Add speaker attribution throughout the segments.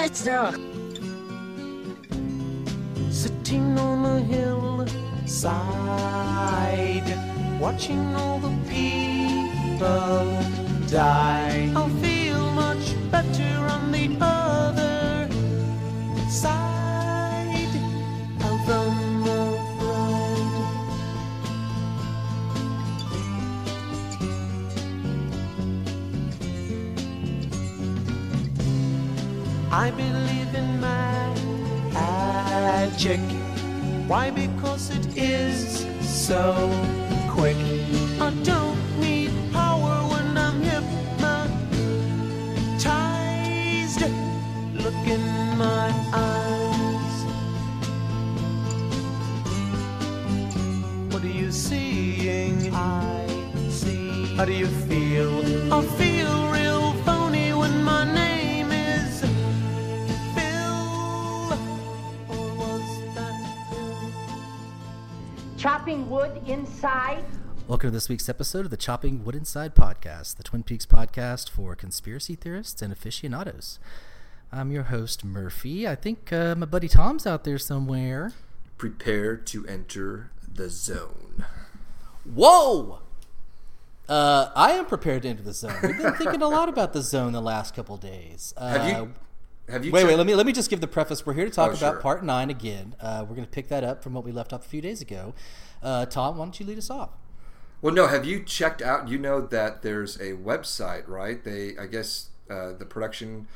Speaker 1: weiter. Sitting on the hillside, watching all the people die. I'll I believe in magic. Why? Because it is so quick. I don't need power when I'm hypnotized. Look in my eyes. What are you seeing? I see. How do you feel? I feel
Speaker 2: wood inside.
Speaker 3: Welcome to this week's episode of the Chopping Wood Inside podcast, the Twin Peaks podcast for conspiracy theorists and aficionados. I'm your host, Murphy. I think uh, my buddy Tom's out there somewhere.
Speaker 4: Prepare to enter the zone.
Speaker 3: Whoa! Uh, I am prepared to enter the zone. We've been thinking a lot about the zone the last couple days. Uh,
Speaker 4: Have you? Have you?
Speaker 3: Wait, wait. Let me let me just give the preface. We're here to talk
Speaker 4: Oh,
Speaker 3: about
Speaker 4: sure.
Speaker 3: part nine again. Uh, we're going to pick that up from what we left off a few days ago. Uh, Tom, why don't you lead us off?
Speaker 4: Well, no. Have you checked out? You know that there's a website, right? They, I guess, uh, the production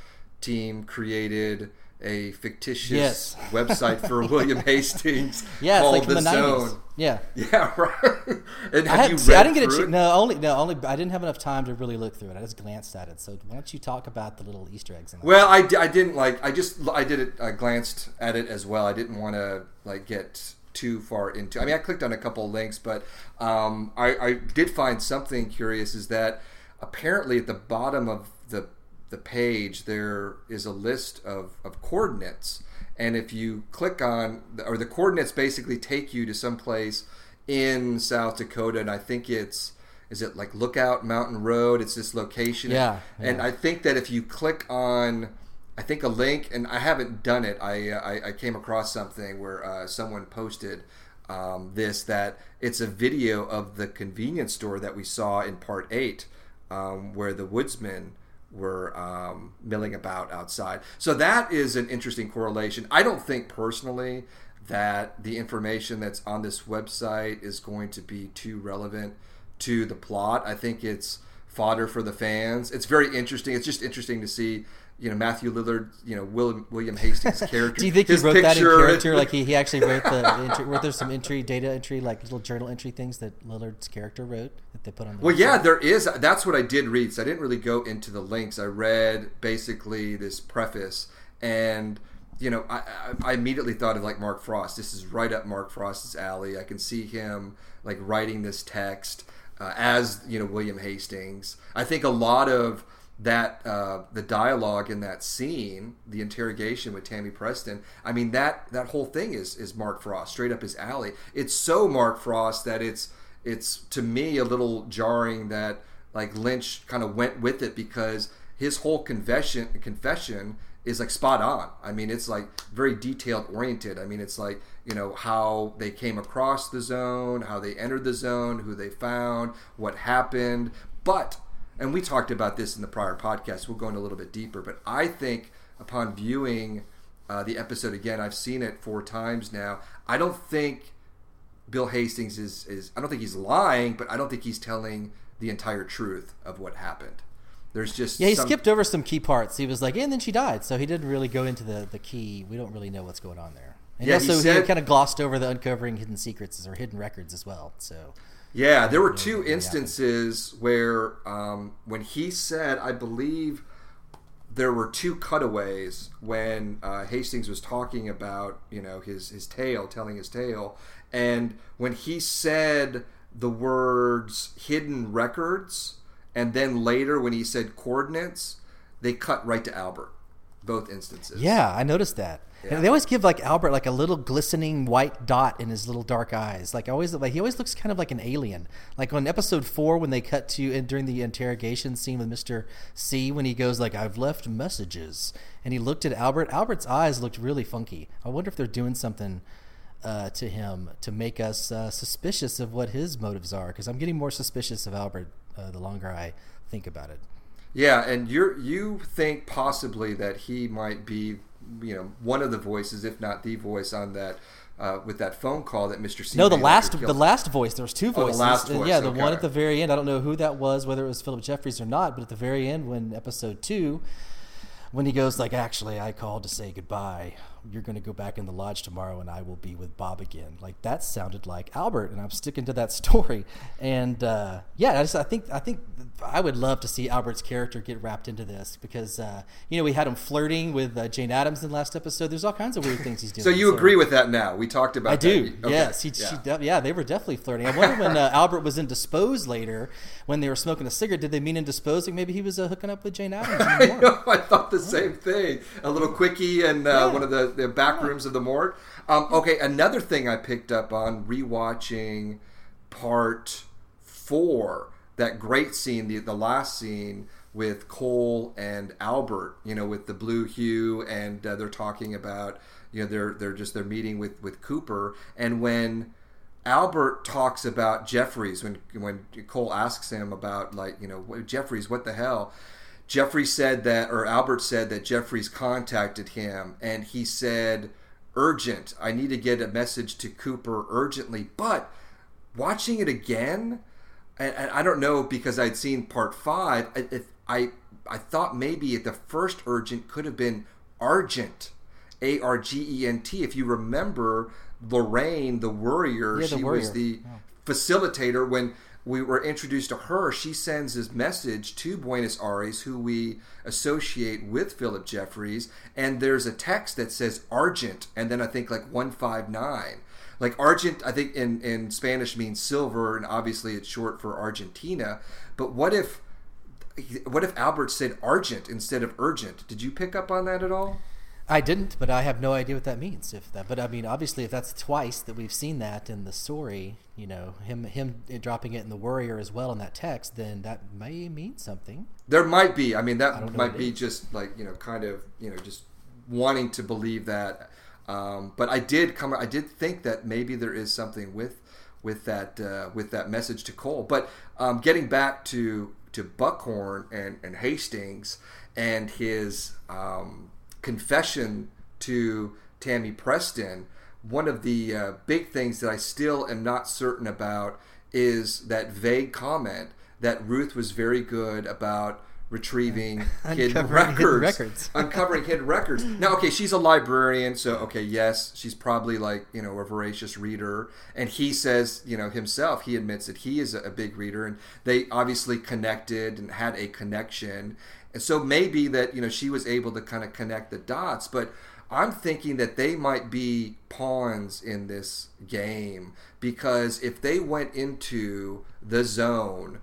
Speaker 4: team created a fictitious
Speaker 3: Yes.
Speaker 4: website for William Hastings
Speaker 3: Yeah, it's
Speaker 4: called
Speaker 3: like
Speaker 4: the,
Speaker 3: the nineties.
Speaker 4: Zone.
Speaker 3: Yeah.
Speaker 4: Yeah, right. And
Speaker 3: I,
Speaker 4: have
Speaker 3: had,
Speaker 4: you
Speaker 3: see, I didn't get a ch-
Speaker 4: it?
Speaker 3: no only no only I didn't have enough time to really look through it. I just glanced at it. So why don't you talk about the little Easter eggs? In it?
Speaker 4: Well, I, I didn't like. I just I did it. I glanced at it as well. I didn't want to like get too far into. I mean, I clicked on a couple links, but um, I, I did find something curious. Is that apparently at the bottom of the the page there is a list of, of coordinates, and if you click on or the coordinates basically take you to some place in South Dakota, and I think it's. Is it like Lookout Mountain Road? It's this location.
Speaker 3: Yeah,
Speaker 4: And. I think that if you click on, I think a link, and I haven't done it. I uh, I, I came across something where uh, someone posted um, this that it's a video of the convenience store that we saw in part eight, um, where the woodsmen were um, milling about outside. So that is an interesting correlation. I don't think personally that the information that's on this website is going to be too relevant to the plot. I think it's fodder for the fans. It's very interesting. It's just interesting to see, you know, Matthew Lillard, you know, William, William Hastings' character.
Speaker 3: Do you think he wrote that in
Speaker 4: picture-
Speaker 3: character? Like he, he actually wrote the entry, wrote there some entry data entry like little journal entry things that Lillard's character wrote that they put on. The
Speaker 4: Well, yeah, there is. That's what I did read. So I didn't really go into the links. I read basically this preface, and you know, I, I, I immediately thought of like Mark Frost. This is right up Mark Frost's alley. I can see him like writing this text uh, as you know William Hastings. I think a lot of that uh, the dialogue in that scene, the interrogation with Tammy Preston. I mean that that whole thing is is Mark Frost, straight up his alley. It's so Mark Frost that it's it's to me a little jarring that like Lynch kind of went with it because his whole confession confession is like spot on. I mean, it's like very detailed oriented. I mean, it's like you know how they came across the zone, how they entered the zone, who they found, what happened. But and we talked about this in the prior podcast. We'll go in a little bit deeper, but I think upon viewing uh, the episode again, I've seen it four times now. I don't think Bill Hastings is is I don't think he's lying, but I don't think he's telling the entire truth of what happened. There's just
Speaker 3: yeah. He
Speaker 4: some-
Speaker 3: skipped over some key parts. He was like, and then she died, so he didn't really go into the the key. We don't really know what's going on there. And
Speaker 4: Yeah, he
Speaker 3: also he,
Speaker 4: said-
Speaker 3: kind of glossed over the uncovering hidden secrets or hidden records as well. So
Speaker 4: Yeah, there were two instances where um, when he said, I believe there were two cutaways when uh, Hastings was talking about, you know, his his tale, telling his tale, and when he said the words hidden records, and then later when he said coordinates, they cut right to Albert. Both instances.
Speaker 3: Yeah, I noticed that.
Speaker 4: Yeah.
Speaker 3: And they always give like Albert like a little glistening white dot in his little dark eyes. Like always, like he always looks kind of like an alien. Like on episode four when they cut to and during the interrogation scene with Mister C when he goes like I've left messages and he looked at Albert. Albert's eyes looked really funky. I wonder if they're doing something uh, to him to make us uh, suspicious of what his motives are. Because I'm getting more suspicious of Albert uh, the longer I think about it.
Speaker 4: Yeah, and you you think possibly that he might be, you know, one of the voices, if not the voice on that uh, with that phone call that Mr. C.
Speaker 3: No, the last the last voice. There was two
Speaker 4: Oh, the
Speaker 3: voices.
Speaker 4: last
Speaker 3: Uh,
Speaker 4: voice,
Speaker 3: yeah, the
Speaker 4: okay.
Speaker 3: one at the very end. I don't know who that was, whether it was Philip Jeffries or not. But at the very end, when episode two, when he goes like, "Actually, I called to say goodbye. You're going to go back in the lodge tomorrow, and I will be with Bob again." Like that sounded like Albert, and I'm sticking to that story. And uh, yeah, I just I think I think I would love to see Albert's character get wrapped into this because uh, you know we had him flirting with uh, Jane Adams in the last episode. There's all kinds of weird things he's doing.
Speaker 4: So you agree with that now? We talked about.
Speaker 3: I do.
Speaker 4: That. Okay.
Speaker 3: Yes, he,
Speaker 4: yeah.
Speaker 3: she, de- yeah, they were definitely flirting. I wonder when uh, Albert was indisposed later, when they were smoking a cigarette, did they mean indisposing? Maybe he was uh, hooking up with Jane Adams.
Speaker 4: I know. I thought the same thing. A little quickie and uh,
Speaker 3: Yeah.
Speaker 4: one of the, the back rooms of the morgue. Um, okay, another thing I picked up on rewatching part four. That great scene, the the last scene with Cole and Albert. You know, with the blue hue, and uh, they're talking about. You know, they're they're just they're meeting with with Cooper, and when Albert talks about Jeffries when when Cole asks him about like you know "What- Jeffries what the hell Jeffries said that or Albert said that Jeffries contacted him and he said urgent. I need to get a message to Cooper urgently. But watching it again and, and I don't know because I'd seen part 5 I, if I I thought maybe the first urgent could have been Argent a R G E N T. If you remember Lorraine, the worrier,
Speaker 3: Yeah, the
Speaker 4: she was the facilitator when we were introduced to her. She sends this message to Buenos Aires, who we associate with Philip Jeffries, and there's a text that says Argent, and then I think like one five nine. Like Argent, I think in in Spanish means silver, and obviously it's short for Argentina. But what if what if Albert said Argent instead of urgent? Did you pick up on that at all?
Speaker 3: I didn't, but I have no idea what that means. If that, but I mean, obviously, if that's twice that we've seen that in the story, you know, him him dropping it in the Warrior as well in that text, then that may mean something.
Speaker 4: There might be. I mean, that
Speaker 3: don't
Speaker 4: might be
Speaker 3: is.
Speaker 4: just like you know, kind of you know, just wanting to believe that. Um, but I did come. I did think that maybe there is something with with that uh, with that message to Cole. But um, getting back to to Buckhorn and and Hastings and his um, confession to Tammy Preston. One of the uh, big things that I still am not certain about is that vague comment that Ruth was very good about retrieving hidden records,
Speaker 3: hidden records.
Speaker 4: uncovering hidden records. Now, okay, she's a librarian, so okay, yes, she's probably like you know a voracious reader, and he says you know himself, he admits that he is a, a big reader, and they obviously connected and had a connection, and so maybe that you know she was able to kind of connect the dots, but. I'm thinking that they might be pawns in this game because if they went into the zone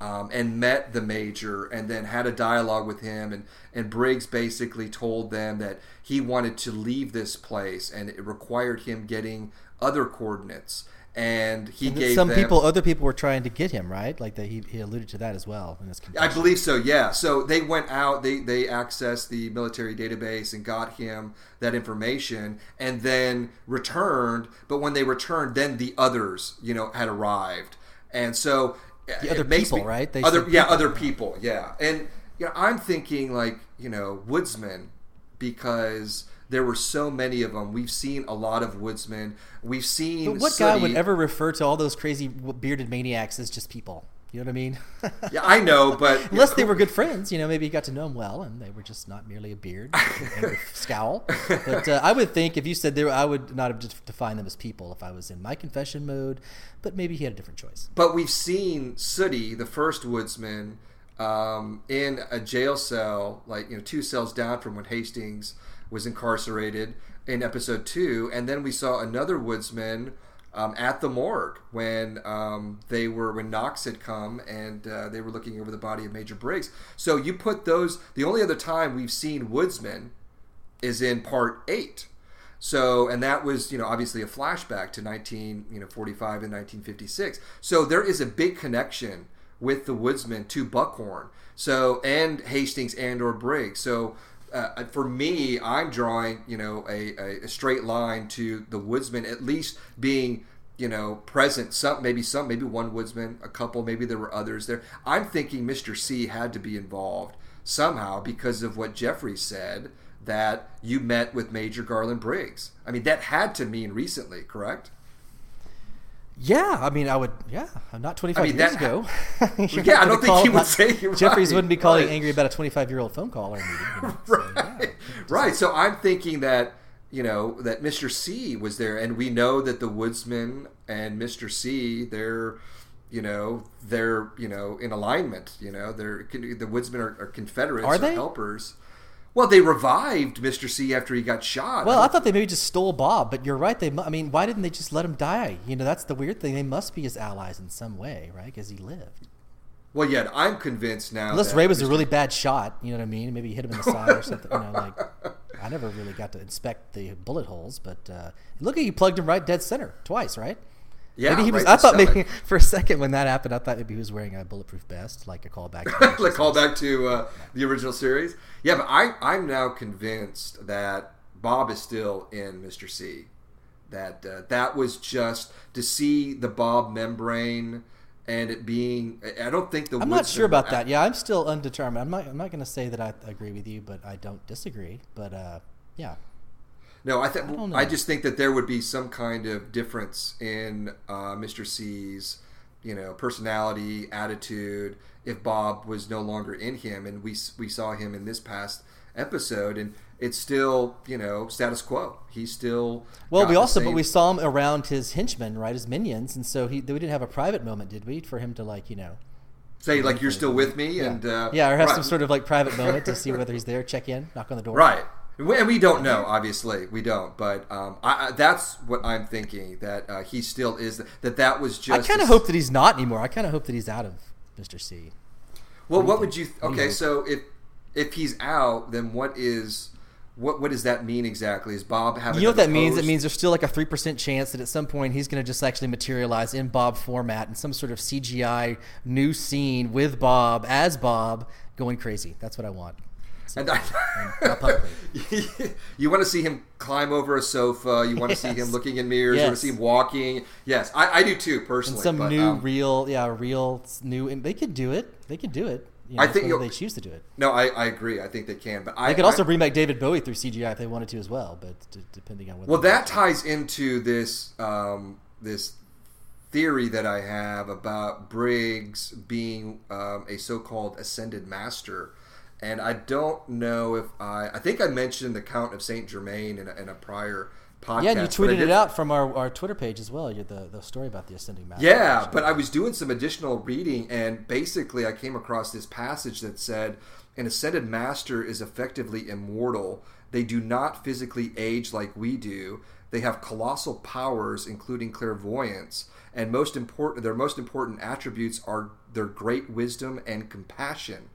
Speaker 4: um, and met the major and then had a dialogue with him and, and briggs basically told them that he wanted to leave this place and it required him getting other coordinates and he
Speaker 3: And
Speaker 4: gave
Speaker 3: some
Speaker 4: them,
Speaker 3: people, other people were trying to get him, right? Like that, he, he alluded to that as well in his
Speaker 4: I believe so. Yeah. So they went out. They they accessed the military database and got him that information, and then returned. But when they returned, then the others, you know, had arrived, and so
Speaker 3: The other people, right? They
Speaker 4: other yeah,
Speaker 3: people.
Speaker 4: other people. Yeah, and you know, I'm thinking like you know, woodsmen because. There were so many of them. We've seen a lot of woodsmen. We've seen.
Speaker 3: But what guy would ever refer to all those crazy bearded maniacs as just people? You know what I mean?
Speaker 4: Yeah, I know, but
Speaker 3: Unless they were good friends, you know, maybe you got to know them well, and they were just not merely a beard and a scowl. But uh, I would think if you said there, I would not have defined them as people if I was in my confession mode. But maybe he had a different choice.
Speaker 4: But we've seen Sooty, the first woodsman, um, in a jail cell, like you know, two cells down from when Hastings was incarcerated in episode two, and then we saw another woodsman um, at the morgue when um, they were when Knox had come and uh, they were looking over the body of Major Briggs. So you put those. The only other time we've seen woodsmen is in part eight. So, and that was, you know, obviously a flashback to 19, you know, 45 and 1956. So there is a big connection with the woodsman to Buckhorn. So, and Hastings and or Briggs. So, uh, for me, I'm drawing, you know, a, a, a straight line to the woodsman at least being you know, present. Some maybe some maybe one woodsman, a couple, maybe there were others there. I'm thinking Mr. C had to be involved somehow because of what Jeffries said that you met with Major Garland Briggs. I mean, that had to mean recently, correct?
Speaker 3: Yeah, I mean, I would. Yeah, I'm not 25
Speaker 4: I mean,
Speaker 3: years
Speaker 4: that-
Speaker 3: ago.
Speaker 4: Yeah, I don't think he would
Speaker 3: not-
Speaker 4: say you're
Speaker 3: Jeffries
Speaker 4: right,
Speaker 3: wouldn't be calling
Speaker 4: right.
Speaker 3: angry about a 25 year old phone call or meeting. you know, so, yeah.
Speaker 4: right. right. So I'm thinking that you know that Mr. C was there, and we know that the woodsman and Mr. C they're you know they're you know in alignment. You know they're the woodsmen are, are Confederates,
Speaker 3: Are
Speaker 4: or
Speaker 3: they?
Speaker 4: helpers. Well, they revived Mr. C after he got shot.
Speaker 3: Well, I
Speaker 4: don't-
Speaker 3: thought they maybe just stole Bob, but you're right. They, mu- I mean, why didn't they just let him die? You know, that's the weird thing. They must be his allies in some way, right? Because he lived.
Speaker 4: well, yeah, I'm convinced now.
Speaker 3: Unless Ray was a really bad shot, you know what I mean? Maybe he hit him in the side or something. You know, like I never really got to inspect the bullet holes, but uh, look at you plugged him right dead center twice, right?
Speaker 4: Yeah,
Speaker 3: maybe he was.
Speaker 4: right
Speaker 3: I thought maybe for a second when that happened, I thought maybe he was wearing a bulletproof vest, like a callback. to
Speaker 4: like call back to uh, the original series. Yeah, but I I'm now convinced that Bob is still in Mr. C. That uh, that was just to see the Bob membrane and it being. I- I don't think the.
Speaker 3: I'm not sure about that. Yeah, I'm still undetermined. I'm not. I'm not going to say that I agree with you, but I don't disagree. But uh, yeah,
Speaker 4: No, I think
Speaker 3: I
Speaker 4: I, just think that there would be some kind of difference in uh, Mr. C's, you know, personality, attitude if Bob was no longer in him, and we we saw him in this past episode, and it's still you know status quo. He's still
Speaker 3: Well, we also, but we saw him around his henchmen, right, his minions, and so he. We didn't have a private moment, did we, for him to like, you know,
Speaker 4: say like you're still with me,
Speaker 3: yeah,
Speaker 4: and uh,
Speaker 3: yeah, or have
Speaker 4: right.
Speaker 3: some sort of like private moment to see whether he's there, check in, knock on the door,
Speaker 4: Right. And we- don't know, obviously, we don't. But um, I, I, that's what I'm thinking that uh, he still is. That that was just.
Speaker 3: I
Speaker 4: kind
Speaker 3: of hope that he's not anymore. I kind of hope that he's out of Mister C.
Speaker 4: Well,
Speaker 3: you
Speaker 4: what would you?
Speaker 3: What you
Speaker 4: Okay, so if if he's out, then what is what what does that mean exactly? Is Bob having?
Speaker 3: You know what that means? It means there's still like a three percent chance that at some point he's going to just actually materialize in Bob format in some sort of CGI new scene with Bob as Bob going crazy. That's what I want.
Speaker 4: And I,
Speaker 3: not
Speaker 4: you want to see him climb over a sofa. You want to see him looking in mirrors. You want to see him walking. Yes, I, I do too personally.
Speaker 3: And some
Speaker 4: but,
Speaker 3: new,
Speaker 4: um,
Speaker 3: real, yeah, real, new, and they could do it. They could do it. You know,
Speaker 4: I think
Speaker 3: they choose to do it.
Speaker 4: no, I, I agree. I think they can. But I
Speaker 3: They could also
Speaker 4: I,
Speaker 3: remake David Bowie through CGI if they wanted to as well, but d- depending on what.
Speaker 4: Well, that ties into this um, this theory that I have about Briggs being um, a so-called ascended master, and I don't know if I. I think I mentioned the Count of Saint Germain in a, in a prior podcast.
Speaker 3: Yeah, and you tweeted it out from our, our Twitter page as well. You the the story about the ascending master.
Speaker 4: Yeah, but I was doing some additional reading, and basically, I came across this passage that said, "An ascended master is effectively immortal. They do not physically age like we do. They have colossal powers, including clairvoyance, and most important, their most important attributes are their great wisdom and compassion."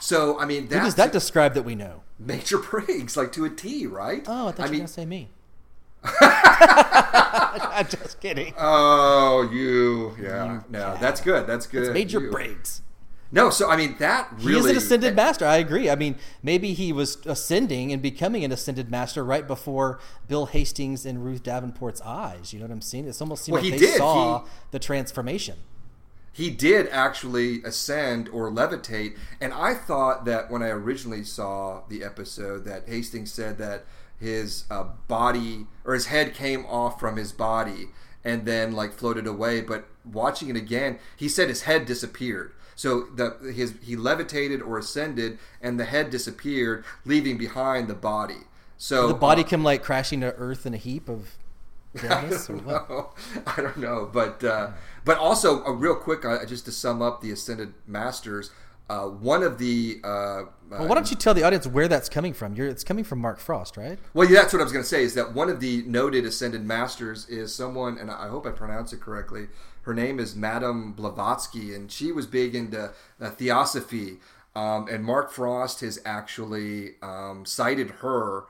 Speaker 4: So, I mean,
Speaker 3: Who does that describe that we know?
Speaker 4: Major Briggs, like to a T, right?
Speaker 3: Oh, I thought you were
Speaker 4: mean,
Speaker 3: gonna say me. I'm just kidding.
Speaker 4: oh, you, yeah, no, that's good. That's good.
Speaker 3: It's Major
Speaker 4: You.
Speaker 3: Briggs.
Speaker 4: No, so I mean that
Speaker 3: He is an ascended master. I agree. I mean, maybe he was ascending and becoming an ascended master right before Bill Hastings and Ruth Davenport's eyes. You know what I'm saying? It's almost seemed
Speaker 4: Well,
Speaker 3: like
Speaker 4: he
Speaker 3: they
Speaker 4: did.
Speaker 3: saw
Speaker 4: He-
Speaker 3: the transformation.
Speaker 4: He did actually ascend or levitate. And i thought that when i originally saw the episode that hastings said that his uh, body or his head came off from his body and then like floated away. But watching it again he said his head disappeared. So the his he levitated or ascended and the head disappeared leaving behind the body. So
Speaker 3: The body
Speaker 4: uh,
Speaker 3: come like crashing to earth in a heap of deadness, or
Speaker 4: don't know. I don't know, but uh, but also uh, real quick, uh, just to sum up the ascended masters, uh, one of the uh,
Speaker 3: Well, why don't you tell the audience where that's coming from? You're, it's coming from Mark Frost, right?
Speaker 4: Well, yeah, that's what I was going to say. Is that one of the noted ascended masters is someone, and I hope I pronounce it correctly. Her name is Madame Blavatsky, and she was big into uh, theosophy. Um, and Mark Frost has actually um, cited her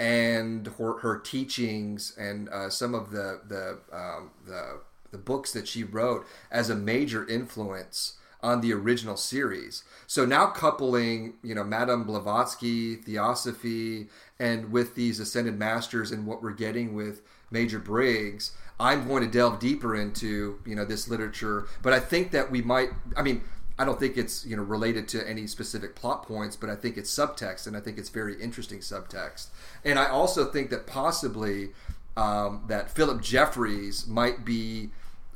Speaker 4: and her, her teachings and uh, some of the the, um, the the books that she wrote as a major influence on the original series. So now coupling, you know, Madame Blavatsky, Theosophy, and with these ascended masters and what we're getting with Major Briggs, I'm going to delve deeper into, you know, this literature. But I think that we might, I mean, I don't think it's you know related to any specific plot points, but I think it's subtext, and I think it's very interesting subtext. And I also think that possibly um, that Philip Jeffries might be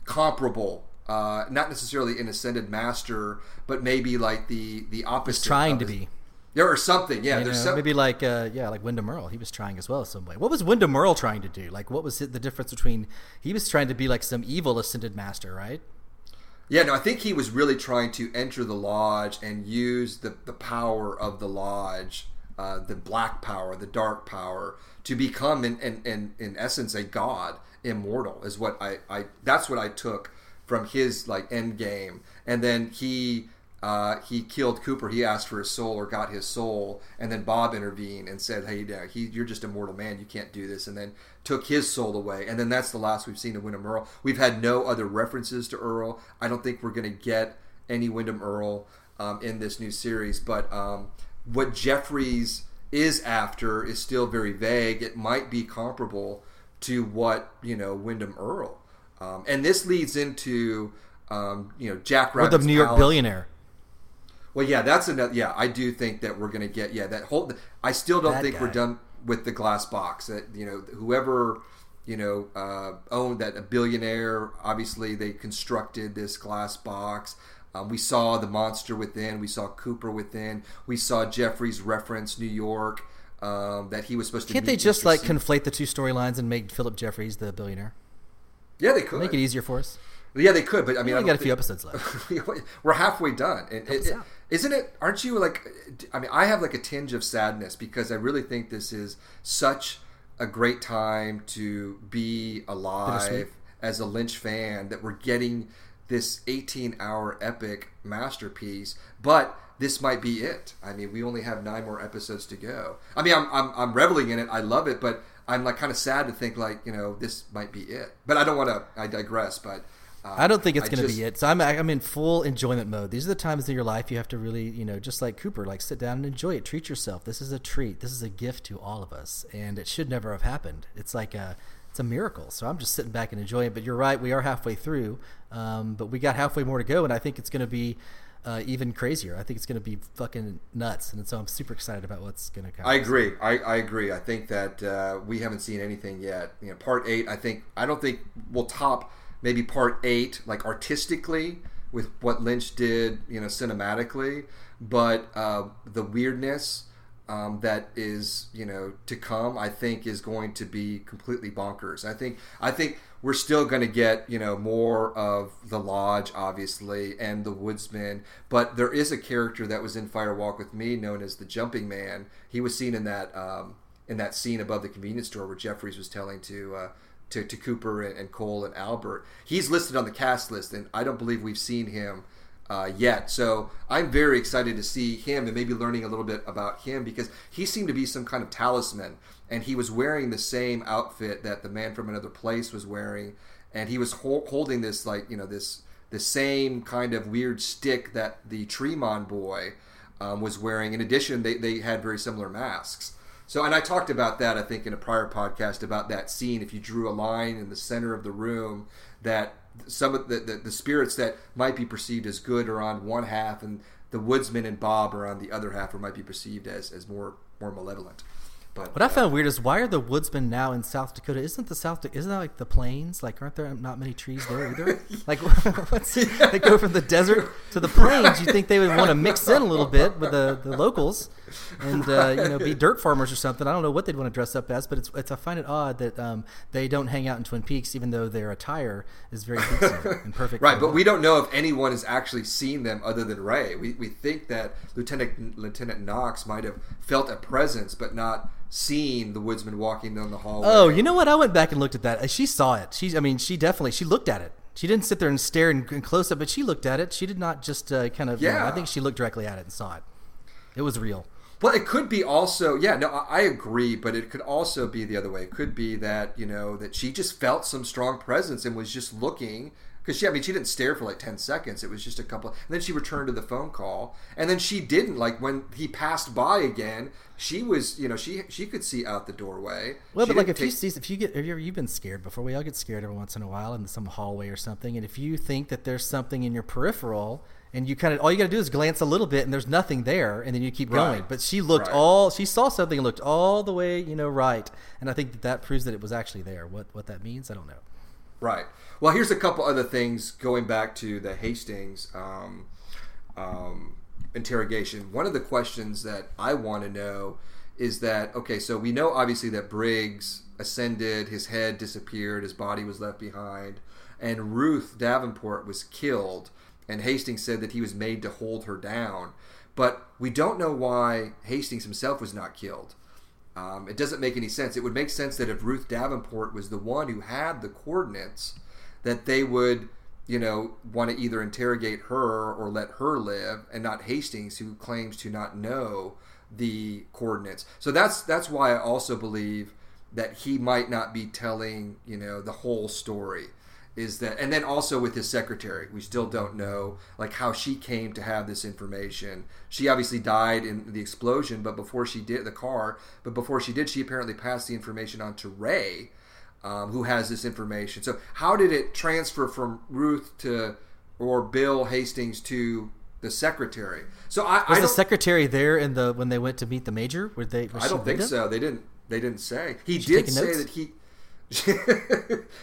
Speaker 4: comparable, uh, not necessarily an ascended master, but maybe like the the opposite.
Speaker 3: He's trying to be.
Speaker 4: There or something. Yeah,
Speaker 3: You
Speaker 4: there's
Speaker 3: know,
Speaker 4: some,
Speaker 3: maybe like uh, yeah, like Windom Earle. He was trying as well some way. What was Windom Earle trying to do? Like, what was the difference between he was trying to be like some evil ascended master, right?
Speaker 4: Yeah, no, I think he was really trying to enter the lodge and use the, the power of the lodge, uh, the black power, the dark power, to become in, in, in, in essence a god, immortal is what I, I that's what I took from his like end game. And then he uh, he killed Cooper. He asked for his soul or got his soul, and then Bob intervened and said, "Hey, he, you're just a mortal man. You can't do this." And then took his soul away. And then that's the last we've seen of Windom Earle. We've had no other references to Earle. I don't think we're going to get any Windom Earle um, in this new series. But um, what Jeffries is after is still very vague. It might be comparable to what you know Windom Earle. Um, and this leads into um, you know Jack
Speaker 3: Or the New York
Speaker 4: Palace.
Speaker 3: billionaire.
Speaker 4: Well, yeah, that's another. Yeah, I do think that we're going to get. Yeah, that whole. I still don't
Speaker 3: That
Speaker 4: think we're done with the glass box. That you know, whoever you know uh, owned that a billionaire. Obviously, they constructed this glass box. Um, we saw the monster within. We saw Cooper within. We saw Jeffrey's reference New York. Um, that he was supposed to.
Speaker 3: Can't they just
Speaker 4: Mr.
Speaker 3: like
Speaker 4: C.
Speaker 3: conflate the two storylines and make Philip Jeffries the billionaire?
Speaker 4: Yeah, they could.
Speaker 3: Make it easier for us.
Speaker 4: Yeah, they could. But I mean,
Speaker 3: We got a few episodes left.
Speaker 4: we're halfway done. And it, it, isn't it? Aren't you like? I mean, I have like a tinge of sadness because I really think this is such a great time to be alive as a Lynch fan that we're getting this 18 hour epic masterpiece, but this might be it. I mean, we only have nine more episodes to go. I mean, I'm, I'm, I'm reveling in it. I love it, but I'm like kind of sad to think like, you know, this might be it. But I don't want to, I digress, but. Uh,
Speaker 3: I don't think it's going to be it. So I'm I'm in full enjoyment mode. These are the times in your life you have to really, you know, just like Cooper, like sit down and enjoy it. Treat yourself. This is a treat. This is a gift to all of us, and it should never have happened. It's like a it's a miracle. So I'm just sitting back and enjoying it. But you're right, we are halfway through, um, but we got halfway more to go, and I think it's going to be. Uh, even crazier. I think it's going to be fucking nuts, and so I'm super excited about what's going to come.
Speaker 4: I agree. I, I agree. I think that uh, we haven't seen anything yet. You know, part eight. I think I don't think we'll top maybe part eight like artistically with what Lynch did. You know, cinematically, but uh, the weirdness um, that is you know to come. I think is going to be completely bonkers. I think I think we're still going to get you know more of the lodge obviously and the woodsman but there is a character that was in fire walk with me known as the jumping man he was seen in that um, in that scene above the convenience store where jeffries was telling to uh, to, to cooper and, and cole and albert he's listed on the cast list and i don't believe we've seen him uh, yet. So I'm very excited to see him and maybe learning a little bit about him because he seemed to be some kind of talisman and he was wearing the same outfit that the man from another place was wearing and he was hol- holding this like you know this the same kind of weird stick that the Tremond boy um, was wearing. In addition, they, they had very similar masks. So, and I talked about that, I think, in a prior podcast about that scene. If you drew a line in the center of the room, that some of the, the, the spirits that might be perceived as good are on one half, and the woodsman and Bob are on the other half, or might be perceived as, as more more malevolent. But
Speaker 3: What I found uh, weird is why are the woodsmen now in South Dakota? Isn't the South? Isn't that like the plains? Like, aren't there not many trees there either? like, what's, they go from the desert to the plains. You think they would want to mix in a little bit with the, the locals and uh, you know be dirt farmers or something? I don't know what they'd want to dress up as, but it's, it's I find it odd that um, they don't hang out in Twin Peaks, even though their attire is very decent and perfect.
Speaker 4: Right, but we don't know if anyone has actually seen them other than Ray. We, we think that Lieutenant Lieutenant Knox might have felt a presence, but not seen the woodsman walking down the hallway.
Speaker 3: Oh, you know what? I went back and looked at that. She saw it. She, I mean, she definitely she looked at it. She didn't sit there and stare in, in close up, but she looked at it. She did not just uh, kind of. you know,
Speaker 4: Yeah.
Speaker 3: I think she looked directly at it and saw it. It was real.
Speaker 4: Well, it could be also, yeah, no, I agree, but it could also be the other way. It could be that, you know, that she just felt some strong presence and was just looking. Because she, I mean, she didn't stare for like 10 seconds. It was just a couple. And then she returned to the phone call. And then she didn't. Like when he passed by again, she was, you know, she she could see out the doorway.
Speaker 3: Well,
Speaker 4: She
Speaker 3: but like if you see, if you get, have you ever you've been scared before? We all get scared every once in a while in some hallway or something, and if you think that there's something in your peripheral, and you kind of all you got to do is glance a little bit, and there's nothing there, and then you keep going.
Speaker 4: Right.
Speaker 3: But she looked
Speaker 4: Right.
Speaker 3: all, she saw something and looked all the way, you know, right, and I think that that proves that it was actually there. What what that means, I don't know.
Speaker 4: Right. Well, here's a couple other things going back to the Hastings um, um, interrogation. One of the questions that I want to know is that okay, so we know obviously that Briggs ascended, his head disappeared, his body was left behind, and Ruth Davenport was killed, and Hastings said that he was made to hold her down. But we don't know why Hastings himself was not killed. Um, it doesn't make any sense. It would make sense that if Ruth Davenport was the one who had the coordinates, that they would, you know, want to either interrogate her or let her live, and not Hastings, who claims to not know the coordinates. So that's that's why I also believe that he might not be telling, you know, the whole story. Is that and then also with his secretary, we still don't know like how she came to have this information. She obviously died in the explosion, but before she did the car, but before she did, she apparently passed the information on to Ray, um, who has this information. So how did it transfer from Ruth to or Bill Hastings to the secretary? So I, I
Speaker 3: Was the secretary there in the when they went to meet the major? Were they?
Speaker 4: I don't think
Speaker 3: them?
Speaker 4: so. They didn't. They didn't say. He did say
Speaker 3: notes?
Speaker 4: that he.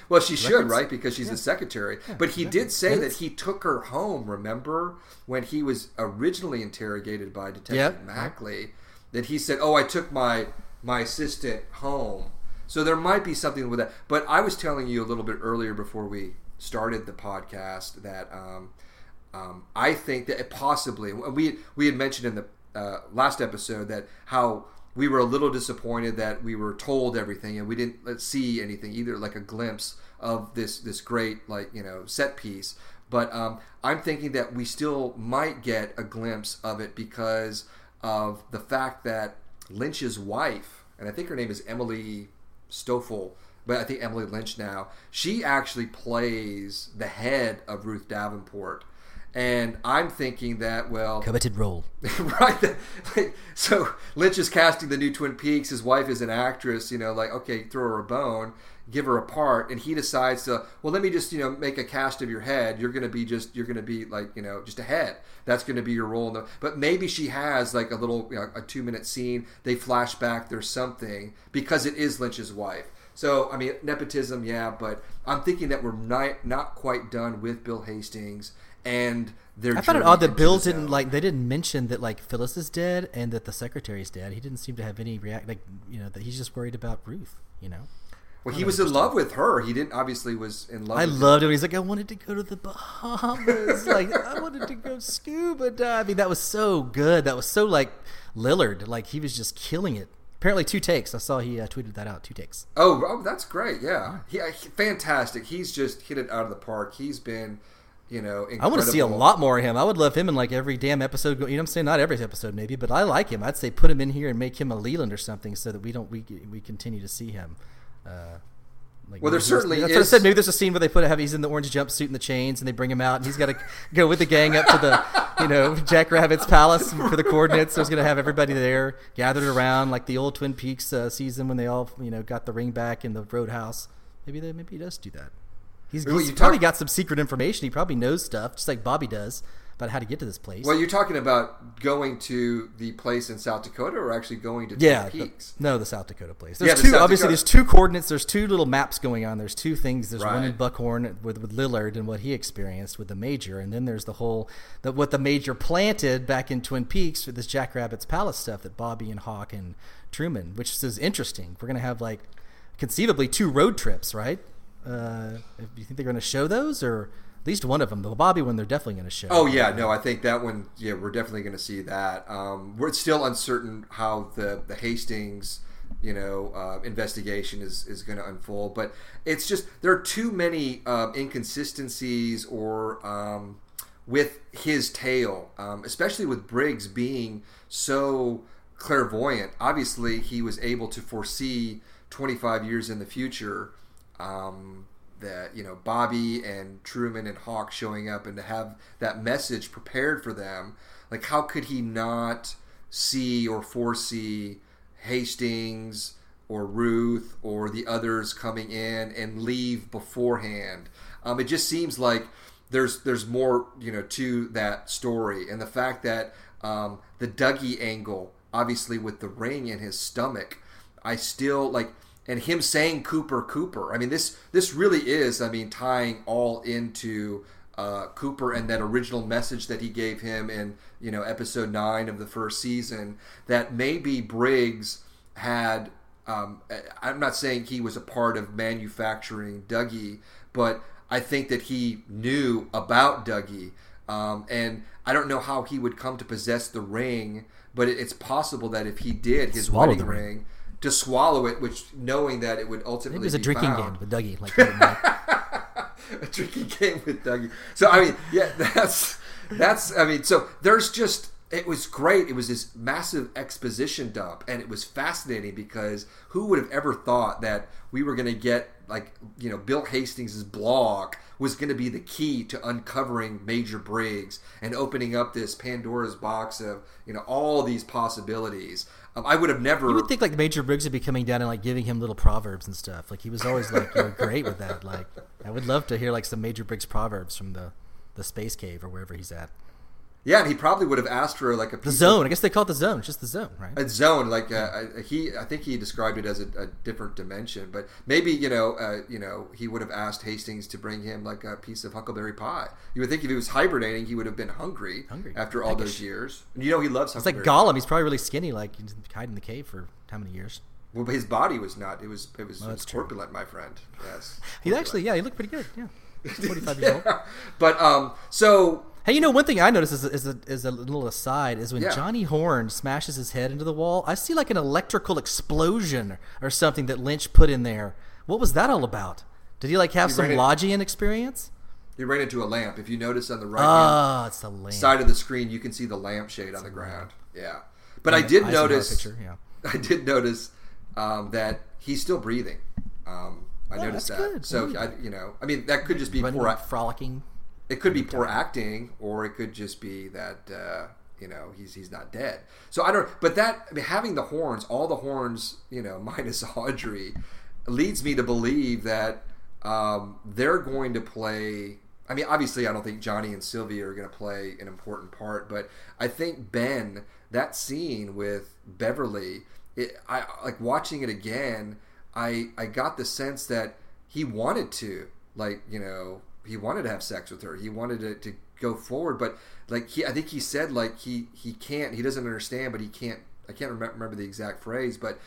Speaker 4: well, she should,
Speaker 3: Records?
Speaker 4: right? Because she's the secretary. but he did say that he took her home. Remember when he was originally interrogated by Detective
Speaker 3: Yep.
Speaker 4: Macklay? That he said, "Oh, I took my my assistant home." So there might be something with that. But I was telling you a little bit earlier before we started the podcast that um, um, I think that it possibly we we had mentioned in the uh, last episode that how we were a little disappointed that we were told everything and we didn't uh, see anything either like a glimpse of this this great like you know set piece. But um, i'm thinking that we still might get a glimpse of it because of the fact that lynch's wife and i think her name is emily Stofle but i think emily lynch now she actually plays the head of ruth davenport and i'm thinking that well
Speaker 3: Coveted role.
Speaker 4: right. that- like, so Lynch is casting the new Twin Peaks. His wife is an actress. You know, like okay, throw her a bone, give her a part, and he decides to well, let me just you know make a cast of your head. You're going to be just you're going to be like you know just a head. That's going to be your role. In the, but maybe she has like a little you know, a two minute scene. They flash back. There's something because it is Lynch's wife. So I mean nepotism, yeah, but I'm thinking that we're not not quite done with Bill Hastings and their.
Speaker 3: I found it odd that Bill didn't like. They didn't mention that like Phyllis is dead and that the secretary's dead. He didn't seem to have any react. Like you know that he's just worried about Ruth. You know.
Speaker 4: Well, he was in love with her. He didn't obviously was in love.
Speaker 3: I loved it. when He's like, I wanted to go to the Bahamas. like, I wanted to go scuba diving. That was so good. That was so like Lillard. Like he was just killing it. Apparently, two takes. I saw he uh, tweeted that out. Two takes.
Speaker 4: Oh, oh, that's great. Yeah, he, he- fantastic. He's just hit it out of the park. He's been, you know, incredible.
Speaker 3: I want to see a lot more of him. I would love him in like every damn episode. You know what I'm saying? Not every episode, maybe, but I like him. I'd say put him in here and make him a Leland or something, so that we don't we we continue to see him. Uh, like
Speaker 4: Well, there certainly
Speaker 3: that's what I said. Maybe there's a scene where they put have he's in the orange jumpsuit and the chains, and they bring him out, and he's got to go with the gang up to the you know Jack Rabbit's palace for the coordinates. So he's gonna have everybody there gathered around like the old Twin Peaks uh, season when they all you know got the ring back in the Roadhouse. Maybe they maybe he does do that. He's,
Speaker 4: Well,
Speaker 3: he's probably
Speaker 4: talk-
Speaker 3: got some secret information. He probably knows stuff, just like Bobby does, about how to get to this place.
Speaker 4: Well, you're talking about going to the place in South Dakota, or actually going to
Speaker 3: yeah,
Speaker 4: Twin
Speaker 3: the-
Speaker 4: Peaks.
Speaker 3: no, the South Dakota place.
Speaker 4: Yeah,
Speaker 3: There's
Speaker 4: the
Speaker 3: two.
Speaker 4: South
Speaker 3: obviously,
Speaker 4: Dakota-
Speaker 3: there's two coordinates. There's two little maps going on. There's two things. There's one in Buckhorn with, with Lillard and what he experienced with the Major, and then there's the whole that what the Major planted back in Twin Peaks for this Jackrabbit's Palace stuff that Bobby and Hawk and Truman, which is interesting. We're gonna have like conceivably two road trips, right? Uh, do you think they're gonna show those or? At least one of them, the Bobby one, they're definitely going to show.
Speaker 4: Oh yeah, no, I think that one. Yeah, we're definitely going to see that. Um, we're still uncertain how the the Hastings, you know, uh, investigation is is going to unfold. But it's just there are too many um, inconsistencies or um, with his tale, um, especially with Briggs being so clairvoyant. Obviously, he was able to foresee 25 years in the future um, that you know Bobby and Truman and Hawk showing up and to have that message prepared for them. Like, how could he not see or foresee Hastings or Ruth or the others coming in and leave beforehand? Um, it just seems like there's there's more you know to that story, and the fact that um, the Dougie angle, obviously with the ring in his stomach, I still like, and him saying Cooper Cooper. I mean this this really is I mean tying all into uh, Cooper and that original message that he gave him in you know episode nine of the first season that maybe Briggs had. Um, I'm not saying he was a part of manufacturing Dougie, but I think that he knew about Dougie. Um, and I don't know how he would come to possess the ring, but it's possible that if he did his
Speaker 3: Swallow
Speaker 4: wedding
Speaker 3: the ring.
Speaker 4: ring, to swallow it, which knowing that it would ultimately
Speaker 3: it was a
Speaker 4: be
Speaker 3: drinking
Speaker 4: found.
Speaker 3: game with Dougie. Like,
Speaker 4: a drinking game with Dougie. So I mean, yeah, that's that's. I mean, so there's just it was great. It was this massive exposition dump, and it was fascinating because who would have ever thought that we were going to get like you know Bill Hastings' blog was going to be the key to uncovering Major Briggs and opening up this Pandora's box of you know all these possibilities. Um, I would have never.
Speaker 3: you would think like Major Briggs would be coming down and like giving him little proverbs and stuff. Like he was always like you know, great with that. Like I would love to hear like some Major Briggs proverbs from the the space cave or wherever he's at.
Speaker 4: Yeah, and he probably would have asked for like a
Speaker 3: The
Speaker 4: piece of-
Speaker 3: zone. I guess they call it the zone. It's just the zone, right?
Speaker 4: a zone like uh, I- he i think he described it as a, a different dimension but maybe you know uh, you know he would have asked hastings to bring him like a piece of huckleberry pie you would think if he was hibernating he would have been hungry,
Speaker 3: Hungry.
Speaker 4: after all those years and you know he loves
Speaker 3: It's like Gollum. He's probably really skinny. Like he's hiding in the cave for how many years?
Speaker 4: well but his body was not it was it was, it was
Speaker 3: that's true.
Speaker 4: corpulent my friend yes
Speaker 3: He actually, yeah, he looked pretty good. Yeah, he's 45 years old.
Speaker 4: yeah. but um so
Speaker 3: Hey, you know, one thing I noticed is, is, a, is a little aside is when
Speaker 4: Yeah.
Speaker 3: Johnny Horne smashes his head into the wall, I see like an electrical explosion or something that Lynch put in there. What was that all about? Did he like have
Speaker 4: He
Speaker 3: some Logian experience?
Speaker 4: he ran into a lamp if you notice on the right
Speaker 3: it's
Speaker 4: side of the screen you can see the lampshade on the ground yeah but i did notice
Speaker 3: picture, yeah.
Speaker 4: I did notice um, that he's still breathing. Um, I
Speaker 3: Oh,
Speaker 4: noticed that.
Speaker 3: good.
Speaker 4: So I, you know, I mean, that could just be
Speaker 3: Running,
Speaker 4: poor.
Speaker 3: frolicking.
Speaker 4: It could be poor acting, or it could just be that uh, you know he's he's not dead. So I don't. But that I mean, having the Hornes, all the Hornes, you know, minus Audrey, leads me to believe that um, they're going to play. I mean, obviously, I don't think Johnny and Sylvia are going to play an important part, but I think Ben, that scene with Beverly, it, I like watching it again. I I got the sense that he wanted to, like you know, he wanted to have sex with her. He wanted it to go forward, but like he, I think he said like he he can't. He doesn't understand, but he can't. I can't remember, remember the exact phrase, but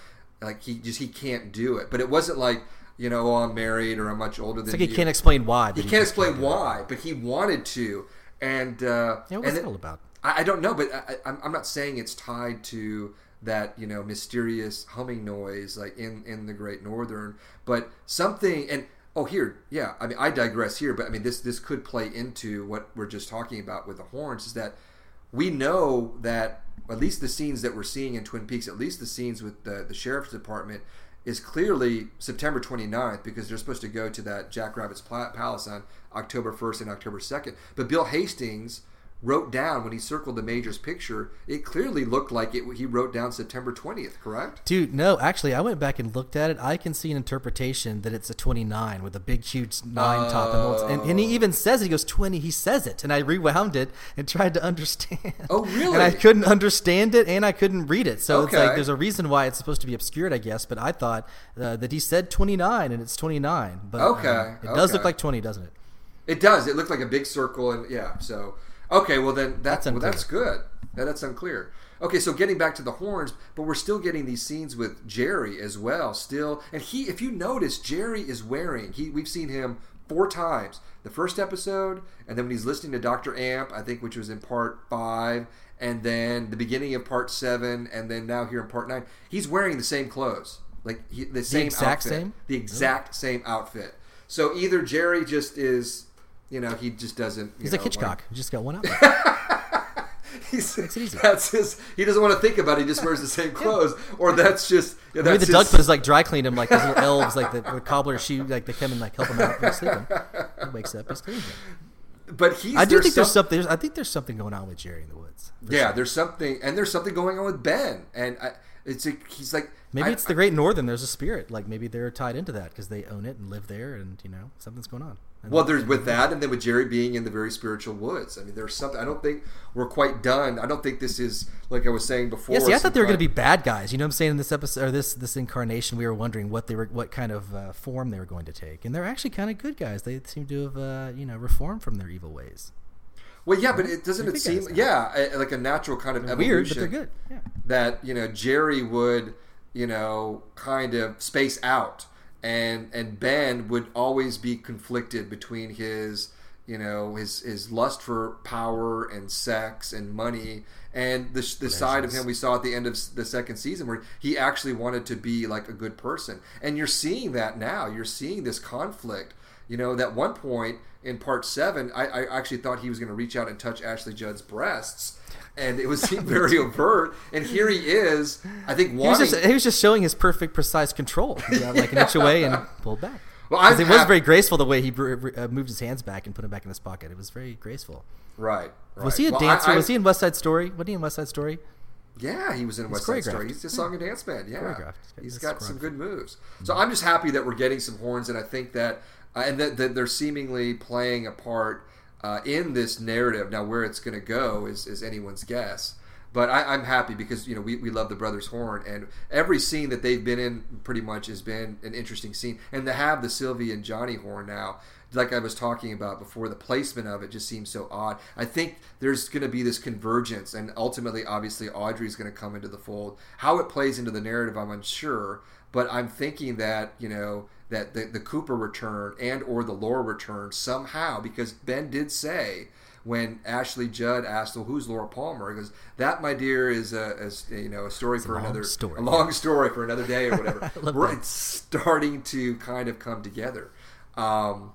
Speaker 4: like he just he can't do it. But it wasn't like you know, oh, I'm married or I'm much older than
Speaker 3: It's like he
Speaker 4: you.
Speaker 3: can't explain why. but
Speaker 4: He can't explain
Speaker 3: it.
Speaker 4: why, but he wanted to, and uh,
Speaker 3: Yeah, what's
Speaker 4: it-
Speaker 3: all about?
Speaker 4: I, I don't know, but I, I'm, I'm not saying it's tied to that you know mysterious humming noise like in in the Great Northern, but something. And oh, here, yeah. I mean, I digress here, but I mean this this could play into what we're just talking about with the Hornes. Is that we know that at least the scenes that we're seeing in Twin Peaks, at least the scenes with the the sheriff's department. Is clearly September 29th because they're supposed to go to that Jack Rabbit's Palace on October 1st and October 2nd. But Bill Hastings wrote down when he circled the major's picture, it clearly looked like it. He wrote down September 20th, correct?
Speaker 3: Dude, no, actually, I went back and looked at it. I can see an interpretation that it's a 29 with a big, huge nine top. And, and, and he even says it. He goes 20. He says it. And I rewound it and tried to understand.
Speaker 4: Oh, really?
Speaker 3: And I couldn't understand it and I couldn't read it. So it's like there's a reason why it's supposed to be obscured, I guess. But I thought uh, that he said 29 and it's 29. But
Speaker 4: Okay,
Speaker 3: uh, it does look like 20, doesn't it?
Speaker 4: It does. It looked like a big circle, and yeah. So okay, well then that's
Speaker 3: That's
Speaker 4: well that's good. Yeah, that's unclear. Okay, so getting back to the Hornes, but we're still getting these scenes with Jerry as well. Still, and he, if you notice, Jerry is wearing. He, we've seen him four times. The first episode, and then when he's listening to Doctor Amp, I think, which was in part five, and then the beginning of part seven, and then now here in part nine, he's wearing the same clothes, like he, the same
Speaker 3: exact
Speaker 4: outfit,
Speaker 3: same?
Speaker 4: the exact same outfit. So either Jerry just is, you know, he just doesn't.
Speaker 3: He's
Speaker 4: know,
Speaker 3: like Hitchcock.
Speaker 4: like-
Speaker 3: He just got one out.
Speaker 4: He's,
Speaker 3: Makes it easy.
Speaker 4: That's his. He doesn't want to think about it. He just wears the same clothes, or that's just. Yeah,
Speaker 3: Maybe the
Speaker 4: his-
Speaker 3: is like dry cleaned him like those little elves, like the, the cobbler She like they come and like help him out he's sleeping. He wakes up, he's clean. him.
Speaker 4: But he's.
Speaker 3: I do think there's something. There's, I think there's something going on with Jerry in the woods.
Speaker 4: Yeah,
Speaker 3: sure.
Speaker 4: there's something, and there's something going on with Ben, and I, it's a, he's like
Speaker 3: Maybe
Speaker 4: I-
Speaker 3: it's the Great Northern. There's a spirit. Like maybe they're tied into that because they own it and live there, and you know something's going on.
Speaker 4: Well, there's with that, and then with Jerry being in the very spiritual woods. I mean, there's something. I don't think we're quite done. I don't think this is like I was saying before.
Speaker 3: Yeah, see, I thought they were going to be bad guys. You know what I'm saying? In this episode or this this incarnation, we were wondering what they were, what kind of uh, form they were going to take, and they're actually kind of good guys. They seem to have, uh, you know, reformed from their evil ways.
Speaker 4: Well, yeah, but it doesn't it seem? Yeah, like a natural kind of
Speaker 3: They're
Speaker 4: evolution.
Speaker 3: weird, but they're good. Yeah.
Speaker 4: that you know Jerry would you know kind of space out and and Ben would always be conflicted between his you know his his lust for power and sex and money. And the, the side of him we saw at the end of the second season where he actually wanted to be like a good person. And you're seeing that now. You're seeing this conflict you know that one point in part seven i, I actually thought he was going to reach out and touch ashley judd's breasts and it was very overt and here he is i think
Speaker 3: He was just he was just showing his perfect, precise control. Like an inch away and pulled back.
Speaker 4: Well,
Speaker 3: it was very graceful the way he uh, moved his hands back and put them back in his pocket. It was very graceful.
Speaker 4: right, right.
Speaker 3: Was he a
Speaker 4: Well,
Speaker 3: dancer?
Speaker 4: I-
Speaker 3: was he in West Side Story? Wasn't he in West Side Story?
Speaker 4: Yeah, he was in West. Side Story. He's a song and dance man. Yeah, he's got some good moves. So I'm just happy that we're getting some Hornes, and I think that uh, and that, that they're seemingly playing a part uh, in this narrative. Now, where it's going to go is is anyone's guess. But I, I'm happy because you know we, we love the brothers Horne, and every scene that they've been in pretty much has been an interesting scene. And to have the Sylvie and Johnny Horne now, like I was talking about before, the placement of it just seems so odd. I think there's going to be this convergence, and ultimately, obviously, Audrey's going to come into the fold. How it plays into the narrative, I'm unsure, but I'm thinking that you know that the, the Cooper return and or the Laura return somehow, because Ben did say when Ashley Judd asked, "Well, who's Laura Palmer?" He goes, "That, my dear, is a, is, you know a story for
Speaker 3: long
Speaker 4: another
Speaker 3: story.
Speaker 4: a long story for another day or whatever." We're-
Speaker 3: that.
Speaker 4: Starting to kind of come together. Um,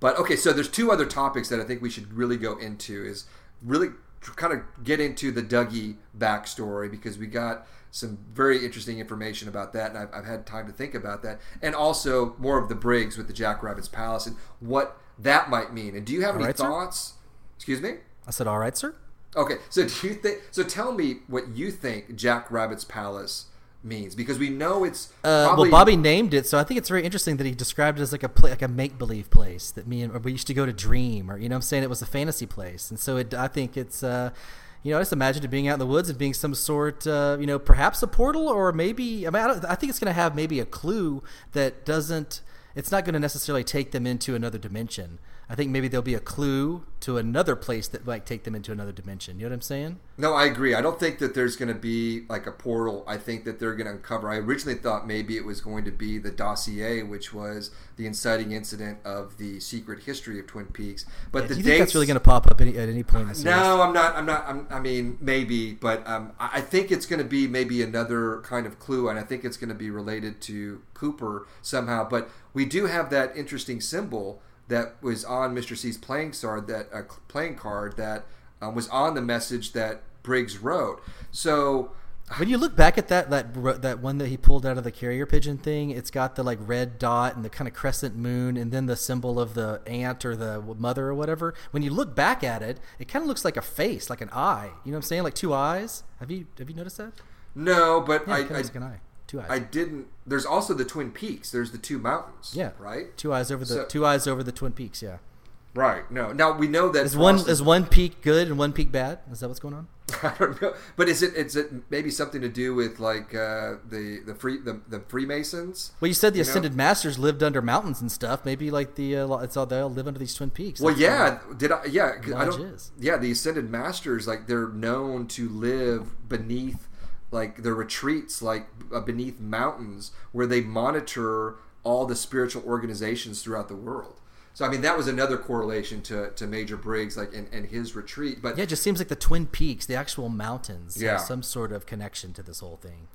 Speaker 4: but okay, so there's two other topics that I think we should really go into. Is really kind of get into the Dougie backstory because we got some very interesting information about that, and I've, I've had time to think about that, and also more of the Briggs with the Jack Rabbit's Palace and what that might mean. And do you have any
Speaker 3: right, sir.
Speaker 4: thoughts? Excuse me.
Speaker 3: I said, "All right, sir."
Speaker 4: Okay, so do you think? So tell me what you think Jack Rabbit's Palace means because we know it's
Speaker 3: Uh, well, Bobby named it, so I think it's very interesting that he described it as like a pla like a make believe place that me and we used to go to dream, or you know, what I'm saying it was a fantasy place, and so it, I think it's. Uh, you know, I just imagine it being out in the woods and being some sort, uh, you know, perhaps a portal or maybe. I mean, I, don't, I think it's going to have maybe a clue that doesn't. It's not going to necessarily take them into another dimension. I think maybe there'll be a clue to another place that might take them into another dimension. You know what I'm saying?
Speaker 4: No, I agree. I don't think that there's going to be like a portal. I think that they're going to uncover. I originally thought maybe it was going to be the dossier, which was the inciting incident of the secret history of Twin Peaks. But
Speaker 3: Do
Speaker 4: the
Speaker 3: you
Speaker 4: dates,
Speaker 3: think that's really going to pop up any, at any point in the?
Speaker 4: No, I'm not. I'm not. I'm, I mean, maybe, but um, I I think it's going to be maybe another kind of clue, and I think it's going to be related to Cooper somehow. But we do have that interesting symbol that was on Mr. C's playing card that uh, playing card that um, was on the message that Briggs wrote. So
Speaker 3: When you look back at that that that one that he pulled out of the carrier pigeon thing, it's got the like red dot and the kind of crescent moon, and then the symbol of the ant or the mother or whatever. When you look back at it, it kind of looks like a face, like an eye. You know what I'm saying? Like two eyes. Have you have you noticed that?
Speaker 4: no, but
Speaker 3: Yeah,
Speaker 4: I, I,
Speaker 3: like an eye. Two eyes.
Speaker 4: I didn't. There's also the Twin Peaks. There's the two mountains.
Speaker 3: yeah.
Speaker 4: Right.
Speaker 3: Two eyes over the
Speaker 4: So-
Speaker 3: two eyes over the Twin Peaks. Yeah.
Speaker 4: Right. No. Now we know that
Speaker 3: Is one
Speaker 4: Frost
Speaker 3: is one peak good and one peak bad? Is that what's going on?
Speaker 4: I don't know, but is it is it maybe something to do with like uh, the the free the, the Freemasons?
Speaker 3: Well, you said the
Speaker 4: You know?
Speaker 3: ascended masters lived under mountains and stuff. Maybe like the uh, it's all they all live under these twin peaks.
Speaker 4: Well,
Speaker 3: That's
Speaker 4: yeah. Did I? Yeah. I don't.
Speaker 3: is.
Speaker 4: Yeah, the ascended masters like they're known to live beneath like their retreats, like uh, beneath mountains, where they monitor all the spiritual organizations throughout the world. So I mean, that was another correlation to, to Major Briggs, like in, in his retreat. But
Speaker 3: Yeah, it just seems like the Twin Peaks, the actual mountains,
Speaker 4: Yeah.
Speaker 3: have some sort of connection to this whole thing.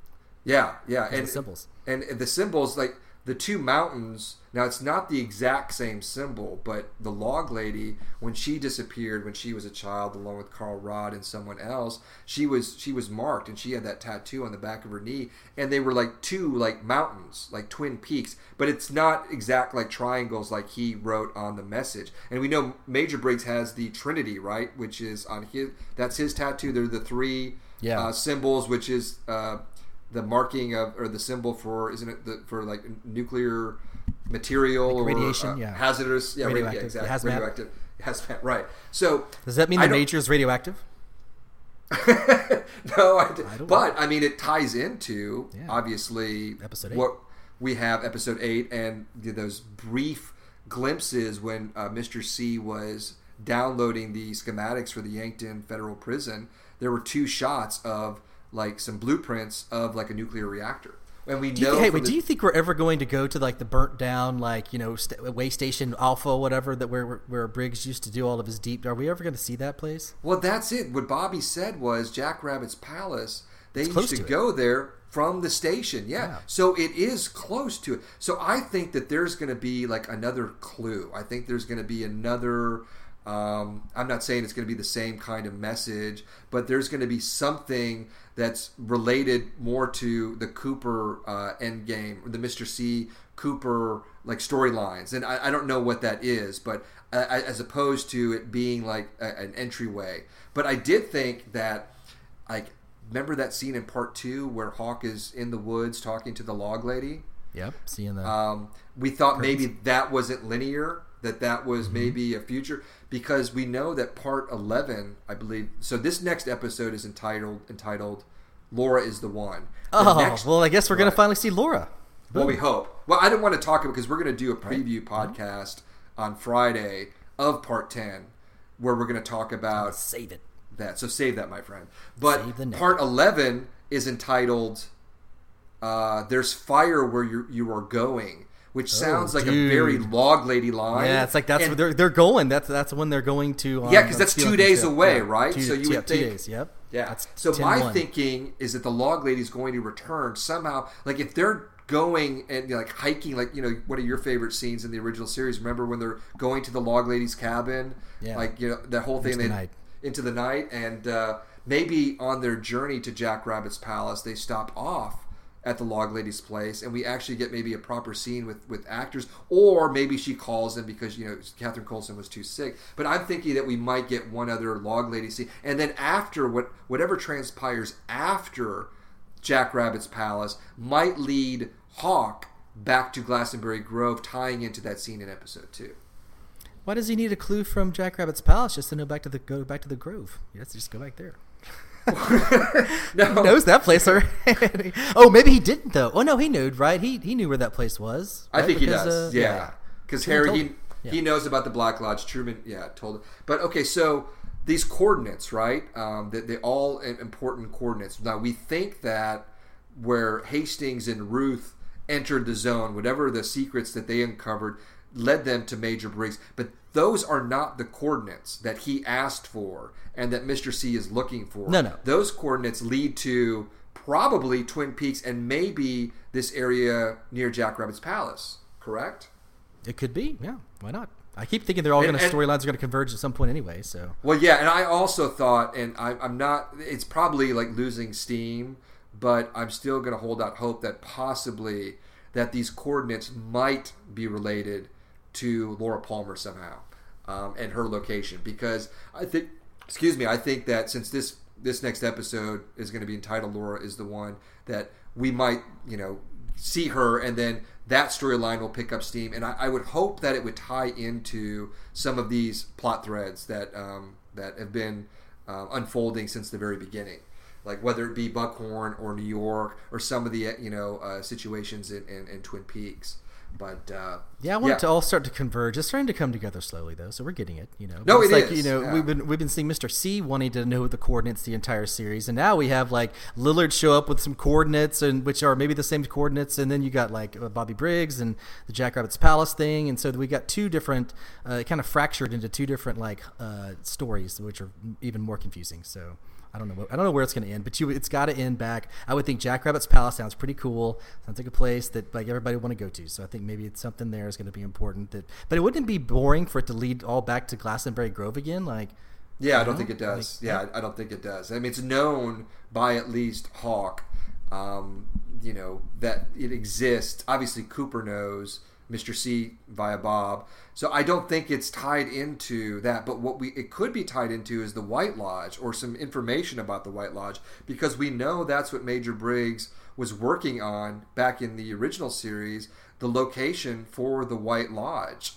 Speaker 4: Yeah, yeah,
Speaker 3: the
Speaker 4: and
Speaker 3: symbols.
Speaker 4: and the symbols like the two mountains. Now it's not the exact same symbol, but the log lady when she disappeared when she was a child, along with Carl Rodd and someone else, she was she was marked and she had that tattoo on the back of her knee, and they were like two like mountains, like twin peaks, but it's not exact like triangles like he wrote on the message. And we know Major Briggs has the Trinity, right, which is on his that's his tattoo. They're the three
Speaker 3: Yeah.
Speaker 4: uh, symbols, which is uh, the marking of or the symbol for isn't it the, for like nuclear material or
Speaker 3: radiation,
Speaker 4: uh,
Speaker 3: yeah.
Speaker 4: hazardous, yeah, radio, yeah
Speaker 3: Radioactive,
Speaker 4: exactly,
Speaker 3: hazmat.
Speaker 4: radioactive, hazmat, right? So
Speaker 3: Does that mean
Speaker 4: I
Speaker 3: the major is radioactive?
Speaker 4: no, I,
Speaker 3: I don't
Speaker 4: but I mean, it ties into
Speaker 3: Yeah.
Speaker 4: obviously
Speaker 3: Episode eight.
Speaker 4: what we have episode eight and those brief glimpses when uh, Mr. C was downloading the schematics for the Yankton Federal Prison. There were two shots of like some blueprints of like a nuclear reactor, and we
Speaker 3: Do
Speaker 4: know.
Speaker 3: hey, wait,
Speaker 4: the-
Speaker 3: do you think we're ever going to go to like the burnt down, like you know, st- way station Alpha, whatever that where where Briggs used to do all of his deep? Are we ever going to see that place?
Speaker 4: Well, that's it. What Bobby said was Jack Rabbit's Palace. They
Speaker 3: close
Speaker 4: used to,
Speaker 3: to
Speaker 4: go there from the station. Yeah.
Speaker 3: Yeah.
Speaker 4: So it is close to it. So I think that there's going to be like another clue. I think there's going to be another. Um, I'm not saying it's going to be the same kind of message, but there's going to be something that's related more to the Cooper uh, end game, the Mr. C Cooper like storylines, and I, I don't know what that is, but uh, as opposed to it being like a, an entryway. But I did think that, like, remember that scene in part two where Hawk is in the woods talking to the log lady.
Speaker 3: Yep, seeing the
Speaker 4: Um, we thought maybe that wasn't linear, that that was
Speaker 3: Mm-hmm.
Speaker 4: maybe a future, because we know that part eleven, I believe. So this next episode is entitled entitled "Laura is the one." The
Speaker 3: oh
Speaker 4: next-
Speaker 3: well, I guess we're going to finally see Laura.
Speaker 4: well, we hope. Well, I didn't want to talk about because we're going to do a preview podcast on Friday of part ten, where we're going to talk about
Speaker 3: Save it.
Speaker 4: that. So save that, my friend. But
Speaker 3: Save the net.
Speaker 4: part eleven is entitled uh, "There's fire where you you are going," which sounds like a very
Speaker 3: Oh,
Speaker 4: log lady line.
Speaker 3: Yeah, it's like that's
Speaker 4: And-
Speaker 3: where they're they're going. That's that's when they're going to. Um,
Speaker 4: Yeah, 'cause
Speaker 3: on
Speaker 4: that's two days away,
Speaker 3: Yeah,
Speaker 4: right?
Speaker 3: Two,
Speaker 4: So you
Speaker 3: yeah,
Speaker 4: would
Speaker 3: two
Speaker 4: think-
Speaker 3: days. Yep.
Speaker 4: Yeah.
Speaker 3: That's
Speaker 4: so
Speaker 3: 10
Speaker 4: my
Speaker 3: one.
Speaker 4: thinking is that the log lady is going to return somehow. Like if they're going and like hiking, like you know, one of your favorite scenes in the original series. Remember when they're going to the log lady's cabin?
Speaker 3: Yeah.
Speaker 4: Like you know that whole thing.
Speaker 3: Into the night.
Speaker 4: Into the night, and uh, maybe on their journey to Jack Rabbit's palace, they stop off at the log lady's place, and we actually get maybe a proper scene with with actors, or maybe she calls them because you know Catherine Coulson was too sick. But I'm thinking that we might get one other log lady scene, and then after what whatever transpires after Jack Rabbit's palace might lead Hawk back to Glastonbury Grove, tying into that scene in episode two.
Speaker 3: Why does he need a clue from Jack Rabbit's palace just to know back to the go back to the Grove? Let's just go back there.
Speaker 4: No,
Speaker 3: He knows that place already. oh, maybe he didn't though. Oh no, he knew, right? He he knew where that place was.
Speaker 4: I think
Speaker 3: Because,
Speaker 4: he does.
Speaker 3: uh,
Speaker 4: yeah, because Harry he.
Speaker 3: Yeah.
Speaker 4: he knows about the Black Lodge. Truman, yeah, told him. But okay, so these coordinates, right? Um, they, they all important coordinates. Now we think that where Hastings and Ruth entered the zone, whatever the secrets that they uncovered led them to Major Briggs, but those are not the coordinates that he asked for and that Mr. C is looking for.
Speaker 3: No, no.
Speaker 4: Those coordinates lead to probably Twin Peaks and maybe this area near Jack Rabbit's Palace. Correct?
Speaker 3: It could be. Yeah. Why not? I keep thinking they're all going to storylines are going to converge at some point anyway. So
Speaker 4: Well, yeah, and I also thought, and I, I'm not. It's probably like losing steam, but I'm still going to hold out hope that possibly that these coordinates might be related to Laura Palmer somehow um, and her location because I think, excuse me, I think that since this this next episode is going to be entitled "Laura is the one," that we might, you know, see her and then that storyline will pick up steam. And I, I would hope that it would tie into some of these plot threads that um, that have been uh, unfolding since the very beginning. Like whether it be buckhorn or new york or some of the you know uh, situations in, in, in twin peaks but uh,
Speaker 3: yeah, I want it to all start to converge. It's starting to come together slowly though, so we're getting it. You know,
Speaker 4: No,
Speaker 3: it's
Speaker 4: it
Speaker 3: like
Speaker 4: is,
Speaker 3: you know
Speaker 4: yeah.
Speaker 3: we've been we've been seeing Mr. C wanting to know the coordinates the entire series, and now we have like Lillard show up with some coordinates, and which are maybe the same coordinates, and then you got like uh, Bobby Briggs and the Jack Rabbit's Palace thing, and so we got two different, uh, kind of fractured into two different like uh, stories, which are even more confusing. So I don't know. I don't know where it's going to end, but you, it's got to end back. I would think Jack Rabbit's Palace sounds pretty cool. Sounds like a place that like everybody would want to go to. So I think maybe it's something there is going to be important. That, but it wouldn't be boring for it to lead all back to Glastonbury Grove again. Like,
Speaker 4: Yeah, I don't
Speaker 3: know?
Speaker 4: think it does.
Speaker 3: Like,
Speaker 4: yeah, I I don't think it does. I mean, it's known by at least Hawk, um, you know, that it exists. Obviously, Cooper knows Mr. C via Bob. So I don't think it's tied into that. But what we it could be tied into is the White Lodge or some information about the White Lodge because we know that's what Major Briggs was working on back in the original series, the location for the White Lodge.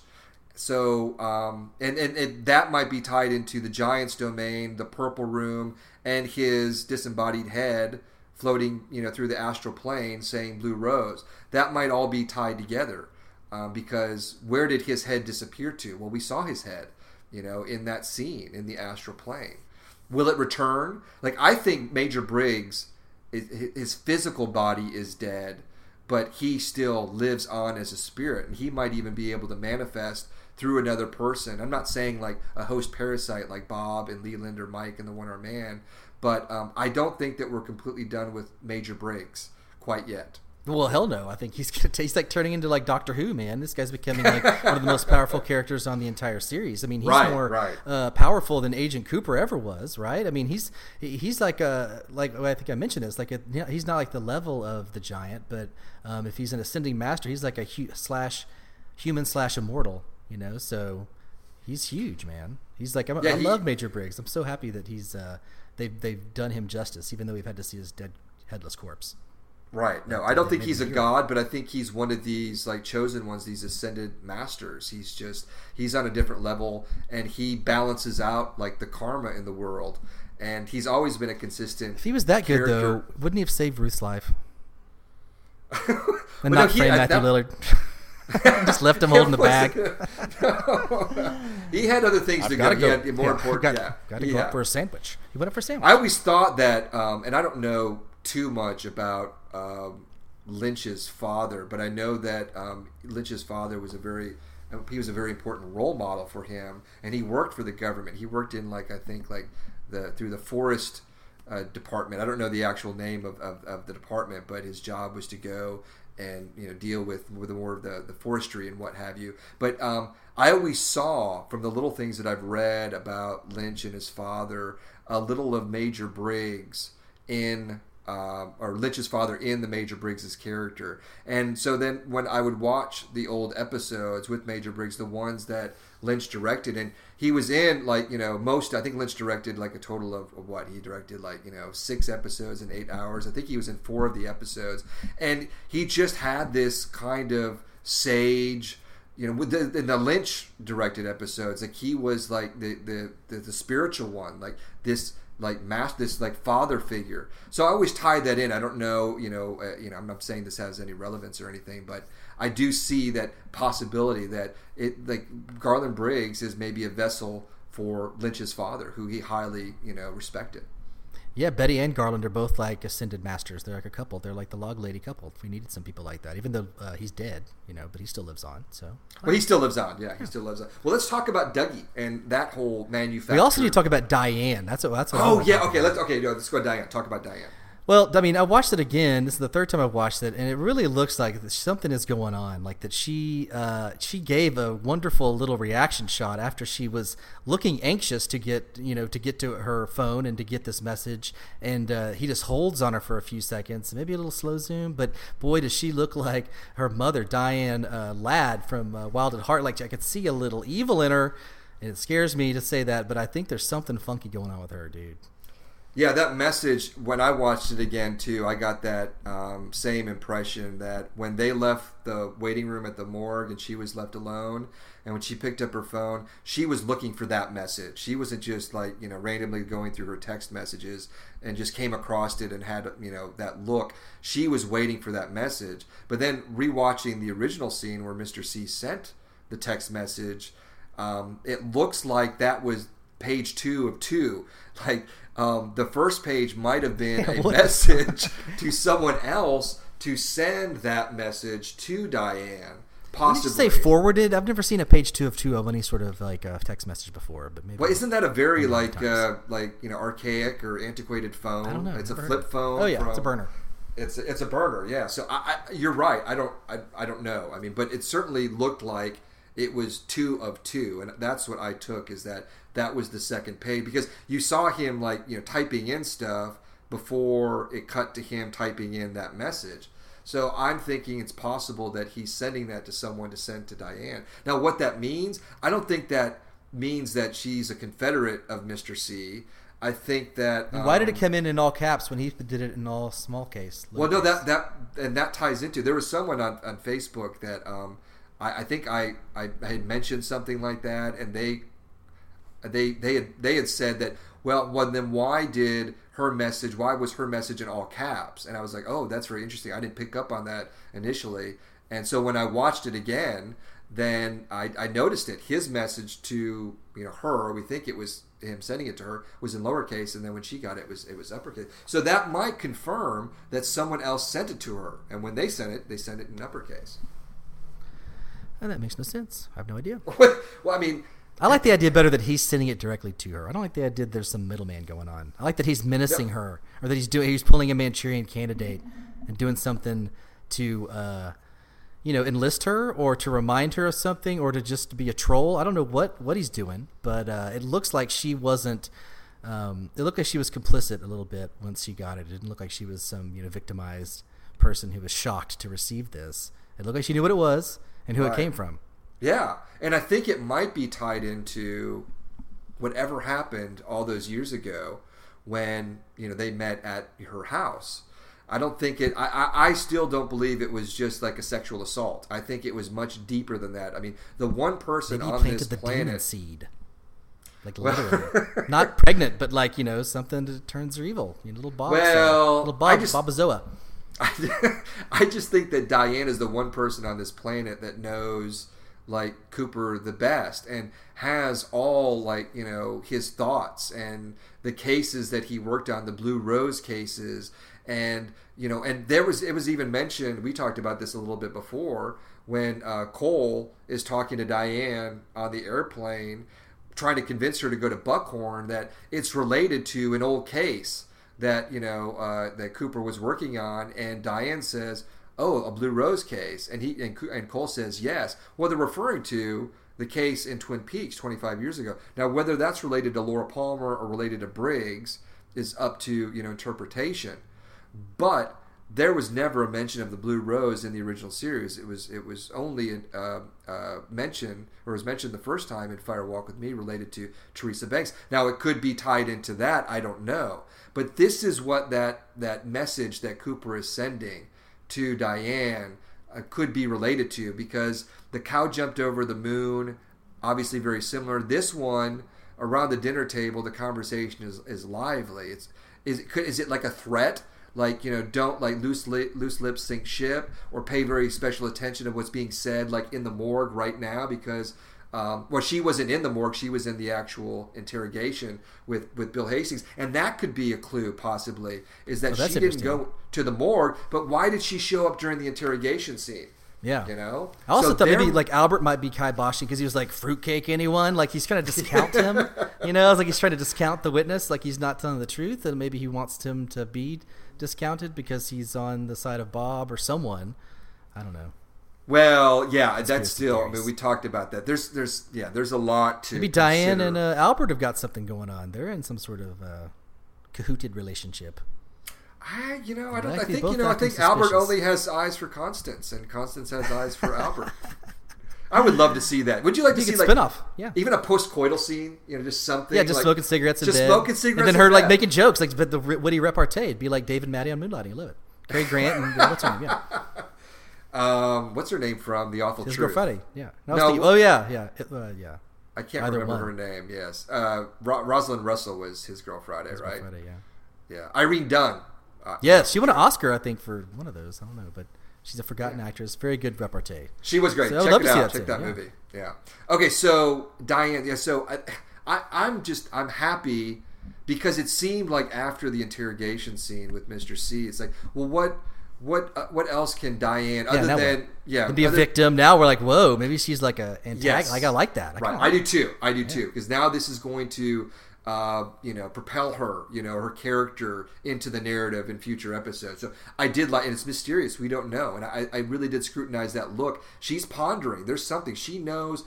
Speaker 4: So, um, and, and, and that might be tied into the Giants domain, the Purple Room, and his disembodied head floating, you know, through the astral plane saying Blue Rose. That might all be tied together um, because where did his head disappear to? Well, we saw his head, you know, in that scene in the astral plane. Will it return? Like, I think Major Briggs, his physical body is dead, but he still lives on as a spirit, and he might even be able to manifest through another person. I'm not saying like a host parasite like Bob and Leland or Mike and the One Arm Man, but um, I don't think that we're completely done with Major Briggs quite yet.
Speaker 3: Well, hell no. I think he's gonna he's like turning into like Doctor Who, man. This guy's becoming like one of the most powerful characters on the entire series. I mean, he's
Speaker 4: Right,
Speaker 3: more
Speaker 4: right.
Speaker 3: uh, powerful than Agent Cooper ever was, right? I mean, he's he's like a like I think I mentioned this. Like a, you know, he's not like the level of the giant, but um, if he's an ascending master, he's like a hu- slash human slash immortal. You know, so he's huge, man. He's like I'm,
Speaker 4: Yeah,
Speaker 3: I
Speaker 4: he-
Speaker 3: love Major Briggs. I'm so happy that he's uh, they've they've done him justice, even though we've had to see his dead headless corpse.
Speaker 4: Right. No, I don't think he's a god, but I think he's one of these like chosen ones, these ascended masters. He's just he's on a different level and he balances out like the karma in the world. And he's always been a consistent
Speaker 3: If he was that good, though, wouldn't he have saved Ruth's life and
Speaker 4: Well, no,
Speaker 3: not
Speaker 4: he- uh,
Speaker 3: Matthew
Speaker 4: that-
Speaker 3: Lillard? Just left him holding the bag.
Speaker 4: he had other things to go. He had more
Speaker 3: yeah,
Speaker 4: important.
Speaker 3: Got,
Speaker 4: yeah,
Speaker 3: got to go up for a sandwich. He went up for a sandwich.
Speaker 4: I always thought that, um, and I don't know too much about um, Lynch's father, but I know that um, Lynch's father was a very he was a very important role model for him, and he worked for the government. He worked in like I think like the through the forest uh, department. I don't know the actual name of, of, of the department, but his job was to go and you know deal with with more of the, the forestry and what have you. But um, I always saw from the little things that I've read about Lynch and his father a little of Major Briggs in uh, or Lynch's father in the Major Briggs's character. And so then when I would watch the old episodes with Major Briggs, the ones that Lynch directed, and he was in like you know most. I think Lynch directed like a total of, of what he directed like you know six episodes in eight hours. I think he was in four of the episodes, and he just had this kind of sage you know, with the, in the Lynch directed episodes, like he was like the, the the, the spiritual one, like this like mass this like father figure. So I always tie that in. I don't know, you know, uh, you know, I'm not saying this has any relevance or anything, but I do see that possibility that it like Garland Briggs is maybe a vessel for Lynch's father, who he highly you know respected.
Speaker 3: Yeah, Betty and Garland are both like ascended masters. They're like a couple. They're like the log lady couple. We needed some people like that, even though uh, he's dead, you know, but he still lives on. So
Speaker 4: Well, he still lives on. Yeah, he still lives on. Well, let's talk about Dougie and that whole manufacturer.
Speaker 3: we also need to talk about Diane. That's what. That's what.
Speaker 4: Oh yeah, okay.
Speaker 3: about.
Speaker 4: Let's okay. No, let's go Diane. Talk about Diane.
Speaker 3: Well, I mean, I watched it again. This is the third time I've watched it, and it really looks like something is going on. Like that she uh, she gave a wonderful little reaction shot after she was looking anxious to get you know to get to her phone and to get this message, and uh, he just holds on her for a few seconds, maybe a little slow zoom, but boy, does she look like her mother, Diane uh, Ladd from uh, Wild at Heart. Like I could see a little evil in her, and it scares me to say that, but I think there's something funky going on with her, dude.
Speaker 4: Yeah, that message, when I watched it again too, I got that um, same impression that when they left the waiting room at the morgue and she was left alone, and when she picked up her phone, she was looking for that message. She wasn't just like, you know, randomly going through her text messages and just came across it and had, you know, that look. She was waiting for that message. But then rewatching the original scene where Mr. C sent the text message, um, it looks like that was page two of two. Like um, the first page might have been a
Speaker 3: what?
Speaker 4: message to someone else to send that message to Diane,
Speaker 3: When you
Speaker 4: possibly.
Speaker 3: say forwarded, I've never seen a page two of two of any sort of like a text message before, but maybe.
Speaker 4: Well, isn't that a very like uh, like you know archaic or antiquated phone?
Speaker 3: I don't know.
Speaker 4: It's a flip phone.
Speaker 3: Oh yeah, it's a burner.
Speaker 4: It's a, it's a burner. Yeah. So I, I, you're right. I don't I, I don't know. I mean, but it certainly looked like it was two of two, and that's what I took is that that was the second page because you saw him like you know typing in stuff before it cut to him typing in that message. So I'm thinking it's possible that he's sending that to someone to send to Diane. Now, what that means, I don't think that means that she's a Confederate of Mr. C. I think that.
Speaker 3: And why did
Speaker 4: um,
Speaker 3: it come in in all caps when he did it in all small case?
Speaker 4: well, no, that that and that ties into. There was someone on, on Facebook that um, I, I think I, I had mentioned something like that, and they they they had they had said that. Well, well, then why did her message? Why was her message in all caps? And I was like, oh, that's very interesting. I didn't pick up on that initially, and so when I watched it again, then I, I noticed it. His message to you know her, we think it was him sending it to her, was in lowercase, and then when she got it, it was it was uppercase. So that might confirm that someone else sent it to her, and when they sent it, they sent it in uppercase.
Speaker 3: And that makes no sense. I have no idea.
Speaker 4: well, I mean,
Speaker 3: I like the idea better that he's sending it directly to her. I don't like the idea there's some middleman going on. I like that he's menacing
Speaker 4: Yep.
Speaker 3: her, or that he's doing he's pulling a Manchurian candidate and doing something to, uh, you know, enlist her or to remind her of something or to just be a troll. I don't know what what he's doing, but uh, it looks like she wasn't. Um, it looked like she was complicit a little bit once she got it. It didn't look like she was some you know victimized person who was shocked to receive this. It looked like she knew what it was and who
Speaker 4: Right.
Speaker 3: it came from.
Speaker 4: Yeah, and I think it might be tied into whatever happened all those years ago when you know they met at her house. I don't think it. I, I, still don't believe it was just like a sexual assault. I think it was much deeper than that. I mean, the one person
Speaker 3: Maybe
Speaker 4: on
Speaker 3: planted
Speaker 4: this
Speaker 3: the demon
Speaker 4: planet.
Speaker 3: seed. Like
Speaker 4: Well-
Speaker 3: literally. Not pregnant, but like, you know, something that turns her evil. You know, little Bob.
Speaker 4: Well,
Speaker 3: little
Speaker 4: I
Speaker 3: Bob,
Speaker 4: just-
Speaker 3: Bobazoa.
Speaker 4: I, I just think that Diane is the one person on this planet that knows like Cooper the best and has all like you know his thoughts and the cases that he worked on the Blue Rose cases. And you know and there was it was even mentioned we talked about this a little bit before when uh, Cole is talking to Diane on the airplane trying to convince her to go to Buckhorn that it's related to an old case that you know uh, that Cooper was working on, and Diane says, "Oh, a Blue Rose case," and he and, and Cole says, "Yes." Well, they're referring to the case in Twin Peaks 25 years ago. Now, whether that's related to Laura Palmer or related to Briggs is up to you know interpretation, but there was never a mention of the Blue Rose in the original series. It was it was only uh, uh, mentioned or was mentioned the first time in Fire Walk with Me related to Teresa Banks. Now it could be tied into that. I don't know, but this is what that that message that Cooper is sending to Diane uh, could be related to because the cow jumped over the moon. Obviously, very similar. This one around the dinner table, the conversation is, is lively. It's is it, could, is it like a threat? Like you know, don't like loose li- loose lips sink ship, or pay very special attention to what's being said, like in the morgue right now, because um, well, she wasn't in the morgue; she was in the actual interrogation with with Bill Hastings, and that could be a clue, possibly, is that
Speaker 3: Oh,
Speaker 4: she didn't go to the morgue, but why did she show up during the interrogation scene?
Speaker 3: Yeah.
Speaker 4: You know,
Speaker 3: I also
Speaker 4: So
Speaker 3: thought maybe like Albert might be kiboshing because he was like fruitcake anyone? Like he's trying to discount him. You know? It's like he's trying to discount the witness like he's not telling the truth and maybe he wants him to be discounted because he's on the side of Bob or someone. I don't know
Speaker 4: Well, yeah, that's still. I mean, we talked about that. There's, there's, yeah, there's a lot to.
Speaker 3: maybe Diane and uh, Albert have got something going on they're in some sort of uh, cahooted relationship
Speaker 4: I, you know, I don't. I think you know. I think Albert only has eyes for Constance, and Constance has eyes for Albert. I would love to see that. Would you like to see like
Speaker 3: yeah
Speaker 4: even a post-coital scene? You know, just something.
Speaker 3: yeah, just
Speaker 4: like-
Speaker 3: smoking cigarettes in
Speaker 4: just
Speaker 3: bed.
Speaker 4: smoking cigarettes,
Speaker 3: and then her like
Speaker 4: bed.
Speaker 3: making jokes, like but the witty repartee, it'd be like David Maddie on Moonlighting. I love it. Cary Grant and what's her name? Yeah,
Speaker 4: Um, what's her name from The Awful
Speaker 3: His
Speaker 4: Truth?
Speaker 3: Girl Yeah. No,
Speaker 4: No.
Speaker 3: Oh yeah, yeah, it, uh, yeah.
Speaker 4: I can't
Speaker 3: Either
Speaker 4: remember
Speaker 3: one.
Speaker 4: her name. Yes, uh, Ro- Rosalind Russell was his girl Friday,
Speaker 3: His Girl
Speaker 4: right?
Speaker 3: Friday, yeah.
Speaker 4: Yeah, Irene Dunne. Uh,
Speaker 3: Yeah, she won an Oscar, I think, for one of those. I don't know, but she's a forgotten actress. Very good repartee.
Speaker 4: She was great.
Speaker 3: So
Speaker 4: Check it out.
Speaker 3: that
Speaker 4: Check
Speaker 3: too,
Speaker 4: that
Speaker 3: yeah.
Speaker 4: movie. Yeah. Okay, so Diane. Yeah. So I, I, I'm just I'm happy because it seemed like after the interrogation scene with Mr. C, it's like, well, what what uh, what else can Diane other
Speaker 3: now
Speaker 4: than yeah
Speaker 3: To be a
Speaker 4: other-
Speaker 3: victim. Now we're like, whoa, maybe she's like a antagonist.
Speaker 4: Yes.
Speaker 3: Like I like that. I
Speaker 4: right i do too i do too because now this is going to uh, you know propel her you know her character into the narrative in future episodes so i did like and it's mysterious we don't know and i, I really did scrutinize that look she's pondering there's something she knows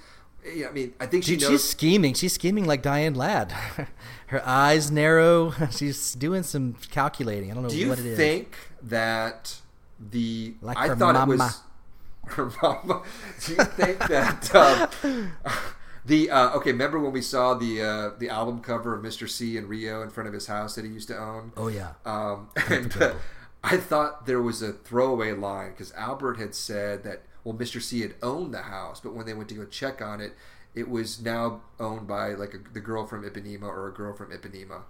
Speaker 4: yeah, i mean i think she
Speaker 3: Dude,
Speaker 4: knows
Speaker 3: she's scheming. She's scheming like Diane Ladd. Her eyes narrow. She's doing some calculating. I don't know
Speaker 4: do you
Speaker 3: what it is.
Speaker 4: think that the
Speaker 3: Like
Speaker 4: i thought it was her mama do you think that um, the uh, okay remember when we saw the uh, the album cover of mr c and rio in front of his house that he used to own
Speaker 3: Oh yeah.
Speaker 4: Um, and uh, I thought there was a throwaway line because Albert had said that well, Mr. C had owned the house, but when they went to go check on it, it was now owned by like a, the girl from Ipanema or a girl from Ipanema.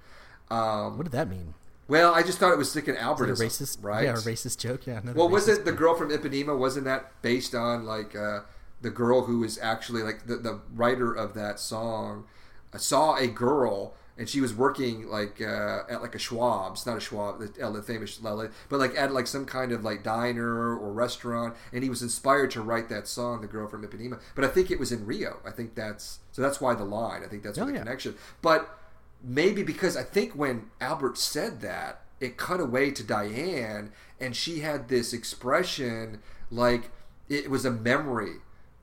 Speaker 4: Um,
Speaker 3: What did that mean?
Speaker 4: Well, I just thought it was sticking
Speaker 3: Is
Speaker 4: Albert
Speaker 3: racist?
Speaker 4: right?
Speaker 3: Yeah, a racist joke. Yeah.
Speaker 4: Well, was it the girl from Ipanema? Wasn't that based on like uh, the girl who was actually like the, the writer of that song uh, saw a girl and she was working like uh, at like a Schwab's, not a Schwab, the, uh, the famous, but like at like some kind of like diner or restaurant, and he was inspired to write that song, "The Girl from Ipanema." But I think it was in Rio. I think that's so. That's why the line. I think that's
Speaker 3: Oh,
Speaker 4: the
Speaker 3: yeah.
Speaker 4: connection. But maybe because I think when Albert said that, it cut away to Diane, and she had this expression like it was a memory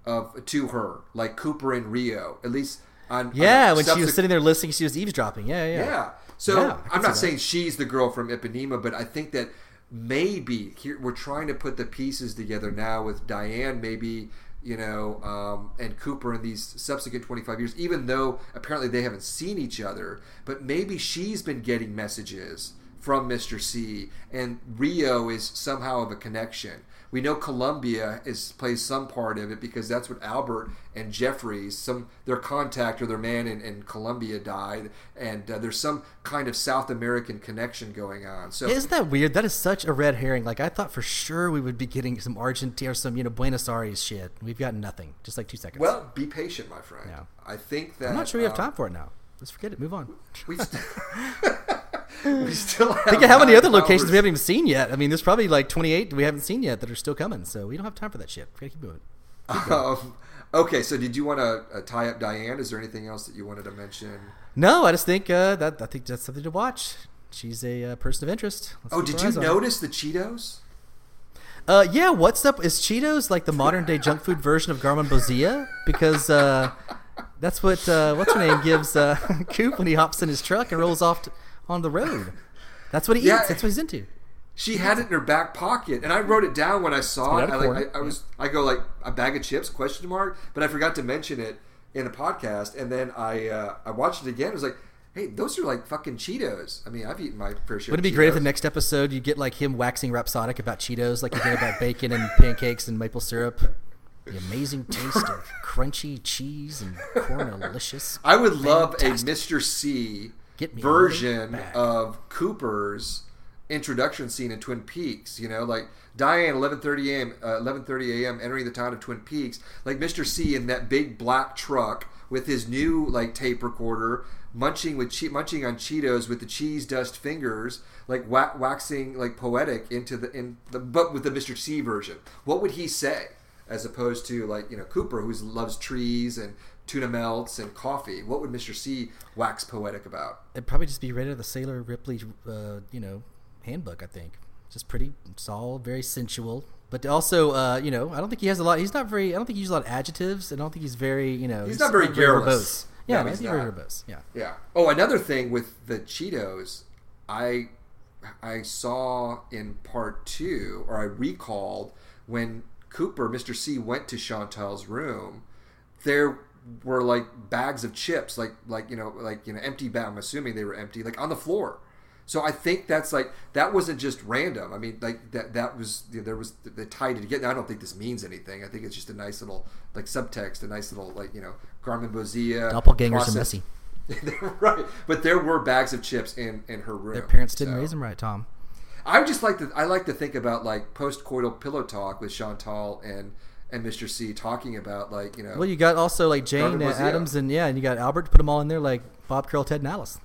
Speaker 4: of to her, like Cooper in Rio, at least on
Speaker 3: Yeah,
Speaker 4: on
Speaker 3: when she was sitting there listening, she was eavesdropping. Yeah, yeah.
Speaker 4: yeah. So
Speaker 3: Yeah,
Speaker 4: I'm not saying she's the girl from Ipanema, but I think that maybe here we're trying to put the pieces together now with Diane, maybe you know, um, and Cooper in these subsequent 25 years, even though apparently they haven't seen each other, but maybe she's been getting messages from Mr. C, and Rio is somehow of a connection. We know Colombia is plays some part of it because that's what Albert and Jeffries, some their contact or their man in, in Colombia died, and uh, there's some kind of South American connection going on. So
Speaker 3: Isn't that weird? That is such a red herring. Like I thought for sure we would be getting some Argentina or some you know Buenos Aires shit. We've got nothing. Just like two seconds.
Speaker 4: well, be patient, my friend.
Speaker 3: Yeah.
Speaker 4: I think that
Speaker 3: I'm not sure we have
Speaker 4: um,
Speaker 3: time for it now. Let's forget it. Move on.
Speaker 4: We, still have
Speaker 3: Think of how many other locations we haven't even seen yet. I mean, there's probably like 28 we haven't seen yet that are still coming. So we don't have time for that shit. We gotta keep moving.
Speaker 4: Um, okay, so did you want to uh, tie up Diane? Is there anything else that you wanted to mention?
Speaker 3: No, I just think uh, that I think that's something to watch. She's a uh, person of interest. Let's
Speaker 4: Oh, did you
Speaker 3: her.
Speaker 4: notice the Cheetos?
Speaker 3: Uh, yeah, what's up? Is Cheetos like the modern day junk food version of Garmonbozia? Because uh, that's what uh, what's her name gives uh, Coop when he hops in his truck and rolls off to, on the road. That's what he
Speaker 4: Yeah.
Speaker 3: eats. That's what he's into.
Speaker 4: She had it in her back pocket, and I wrote it down when I saw it. I, like, I, I was, I go like a bag of chips? Question mark. But I forgot to mention it in the podcast, and then I, uh, I watched it again. It was like, hey, those are like fucking Cheetos. I mean, I've eaten my fair share.
Speaker 3: Wouldn't it be great if the next episode you get like him waxing rhapsodic about Cheetos, like you did about bacon and pancakes and maple syrup? The amazing taste of crunchy cheese and cornalicious.
Speaker 4: I would love
Speaker 3: Fantastic.
Speaker 4: a Mr. C version of Cooper's introduction scene in Twin Peaks. You know, like Diane, eleven thirty a.m. Uh, eleven thirty a.m. entering the town of Twin Peaks. Like Mr. C in that big black truck with his new like tape recorder, munching with che- munching on Cheetos with the cheese dust fingers, like wa- waxing like poetic into the in the but with the Mr. C version. What would he say? As opposed to like you know Cooper, who loves trees and tuna melts and coffee. What would Mr. C wax poetic about?
Speaker 3: It'd probably just be right out of the Sailor Ripley, uh, you know, handbook. I think just pretty. It's all very sensual, but also, uh, you know, I don't think he has a lot. He's not very. I don't think he uses a lot of adjectives. I don't think he's very. You know,
Speaker 4: He's not very garrulous.
Speaker 3: verbose. Yeah,
Speaker 4: No, he's
Speaker 3: he's very
Speaker 4: not.
Speaker 3: verbose. Yeah.
Speaker 4: Yeah. Oh, another thing with the Cheetos, I I saw in part two, or I recalled when Cooper, Mr. C, went to Chantal's room. There were like bags of chips, like like you know, like you know, empty bag. I'm assuming they were empty, like on the floor. So I think that's like that wasn't just random. I mean, like that that was you know, there was they tied it together. I don't think this means anything. I think it's just a nice little like subtext, a nice little like you know, Garmonbozia.
Speaker 3: Doppelgangers are messy.
Speaker 4: right, but there were bags of chips in in her room.
Speaker 3: Their parents didn't
Speaker 4: So-
Speaker 3: raise them right, Tom.
Speaker 4: I just like to I like to think about like post-coital pillow talk with Chantal and and Mr. C talking about like you know.
Speaker 3: Well, you got also like Jane. Adams and yeah, and you got Albert. To put them all in there like Bob Carol, Ted, and Alice.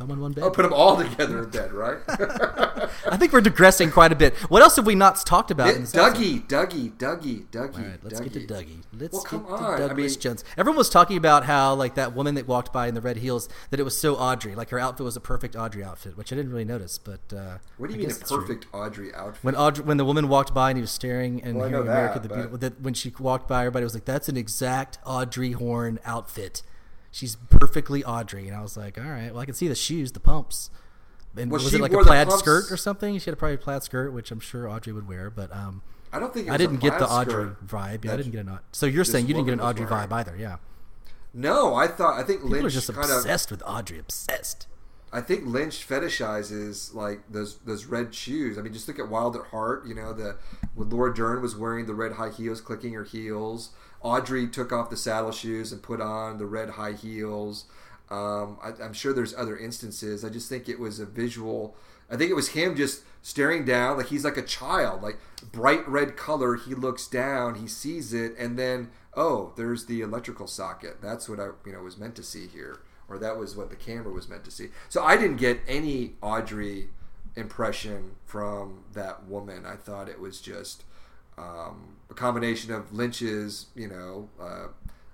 Speaker 3: Them in one bed.
Speaker 4: Oh, put them all together in bed, right?
Speaker 3: I think we're digressing quite a bit. What else have we not talked about? in this episode?
Speaker 4: Dougie, Dougie, Dougie, Dougie.
Speaker 3: All right, let's get to Dougie. Let's
Speaker 4: Well,
Speaker 3: get to
Speaker 4: on. I
Speaker 3: Douglas
Speaker 4: mean-
Speaker 3: Jones. Everyone was talking about how like that woman that walked by in the red heels that it was so Audrey. Like her outfit was a perfect Audrey outfit, which I didn't really notice. But uh,
Speaker 4: What do you
Speaker 3: I
Speaker 4: mean a perfect Audrey outfit?
Speaker 3: When Audrey, when the woman walked by and he was staring and
Speaker 4: Well,
Speaker 3: hearing
Speaker 4: know
Speaker 3: America
Speaker 4: that,
Speaker 3: the
Speaker 4: but-
Speaker 3: Beautiful, that when she walked by, everybody was like, "That's an exact Audrey Horne outfit. She's perfectly Audrey." And I was like, "All right, well, I can see the shoes, the pumps." And
Speaker 4: Well,
Speaker 3: was it like a plaid skirt or something? She had a probably plaid skirt, which I'm sure Audrey would wear. But um,
Speaker 4: I don't think it was
Speaker 3: I didn't get the Audrey vibe. Yeah, I didn't get an. So you're saying you didn't get an Audrey vibe either? Yeah.
Speaker 4: No, I thought I think
Speaker 3: People
Speaker 4: Lynch
Speaker 3: are just
Speaker 4: kind of
Speaker 3: obsessed with Audrey. Obsessed.
Speaker 4: I think Lynch fetishizes like those those red shoes. I mean, just look at Wild at Heart. You know, the when Laura Dern was wearing the red high heels, clicking her heels. Audrey took off the saddle shoes and put on the red high heels. Um, I, I'm sure there's other instances. I just think it was a visual. I think it was him just staring down, like he's like a child, like bright red color. He looks down, he sees it, and then oh, there's the electrical socket. That's what I you know was meant to see here or that was what the camera was meant to see. So I didn't get any Audrey impression from that woman. I thought it was just um, a combination of Lynch's, you know, uh,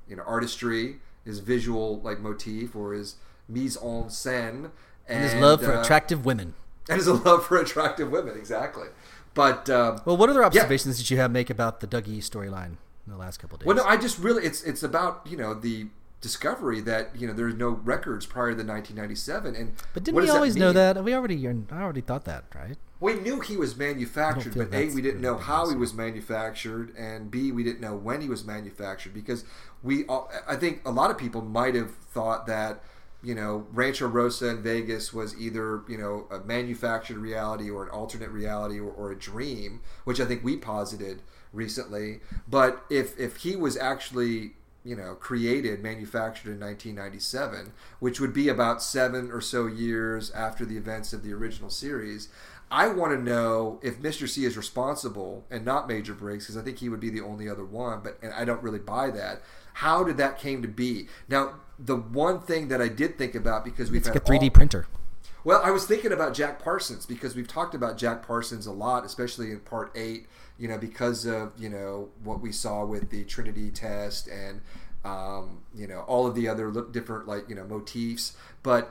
Speaker 4: you know, artistry, his visual like motif, or his mise en scène,
Speaker 3: And his love for
Speaker 4: uh,
Speaker 3: attractive women.
Speaker 4: and his love for attractive women, exactly. But um,
Speaker 3: Well, what other observations did you have make about the Dougie storyline in the last couple of days?
Speaker 4: Well, no, I just really it's it's about you know the discovery that you know there's no records prior to 1997, and
Speaker 3: but didn't we always know that? We already, I already thought that, right?
Speaker 4: We knew he was manufactured, but a we didn't know how he was manufactured, and b we didn't know when he was manufactured because we all, I think a lot of people might have thought that you know Rancho Rosa in Vegas was either you know a manufactured reality or an alternate reality or, or a dream, which I think we posited recently. But if if he was actually you know, created, manufactured in 1997, which would be about seven or so years after the events of the original series. I want to know if Mr. C is responsible and not Major Briggs, because I think he would be the only other one, but and I don't really buy that. How did that came to be? Now, the one thing that I did think about because we've
Speaker 3: It's
Speaker 4: had
Speaker 3: a 3D
Speaker 4: all-
Speaker 3: printer.
Speaker 4: well, I was thinking about Jack Parsons because we've talked about Jack Parsons a lot, especially in part eight. You know, because of you know what we saw with the Trinity test and um, you know all of the other different like you know motifs, but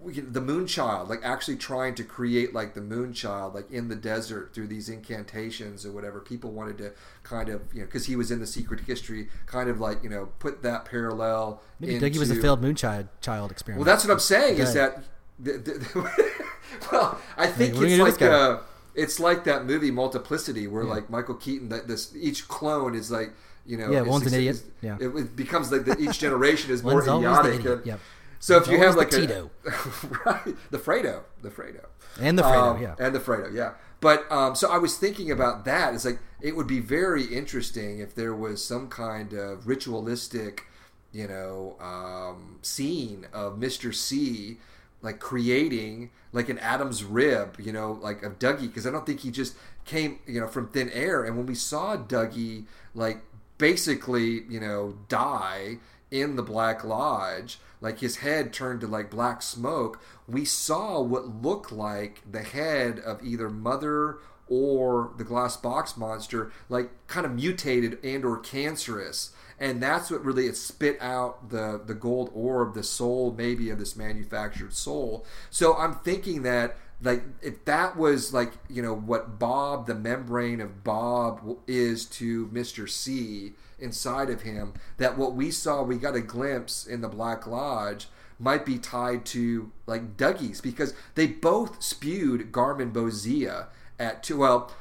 Speaker 4: we, the Moonchild, like actually trying to create like the Moonchild, like in the desert through these incantations or whatever. People wanted to kind of you know because he was in the secret history, kind of like you know put that parallel.
Speaker 3: Maybe
Speaker 4: into,
Speaker 3: Dougie was a failed moonchild child experiment.
Speaker 4: well, that's what I'm saying is that. The, the, well, I think
Speaker 3: you
Speaker 4: it's like
Speaker 3: guy?
Speaker 4: uh, it's like that movie Multiplicity, where
Speaker 3: Yeah.
Speaker 4: like Michael Keaton, that this each clone is like you know,
Speaker 3: Yeah, one's an idiot.
Speaker 4: is-
Speaker 3: Yeah.
Speaker 4: it, becomes like the, each generation is more idiotic.
Speaker 3: yep.
Speaker 4: So if you have like
Speaker 3: the
Speaker 4: a right, the Fredo, the Fredo,
Speaker 3: And the Fredo,
Speaker 4: Um,
Speaker 3: yeah.
Speaker 4: and the Fredo, yeah. But um, so I was thinking about that. It's like it would be very interesting if there was some kind of ritualistic, you know, um, scene of Mister C, like creating like an Adam's rib, you know, like of Dougie, because I don't think he just came, you know, from thin air. And when we saw Dougie, like basically, you know, die in the Black Lodge, like his head turned to like black smoke, we saw what looked like the head of either Mother or the glass box monster, like kind of mutated and or cancerous. And that's what really it spit out the the gold orb, the soul maybe of this manufactured soul. So I'm thinking that like if that was like you know what Bob, the membrane of Bob is to Mister C inside of him, that what we saw, we got a glimpse in the Black Lodge might be tied to like Dougie's because they both spewed Garmonbozia at two. Well,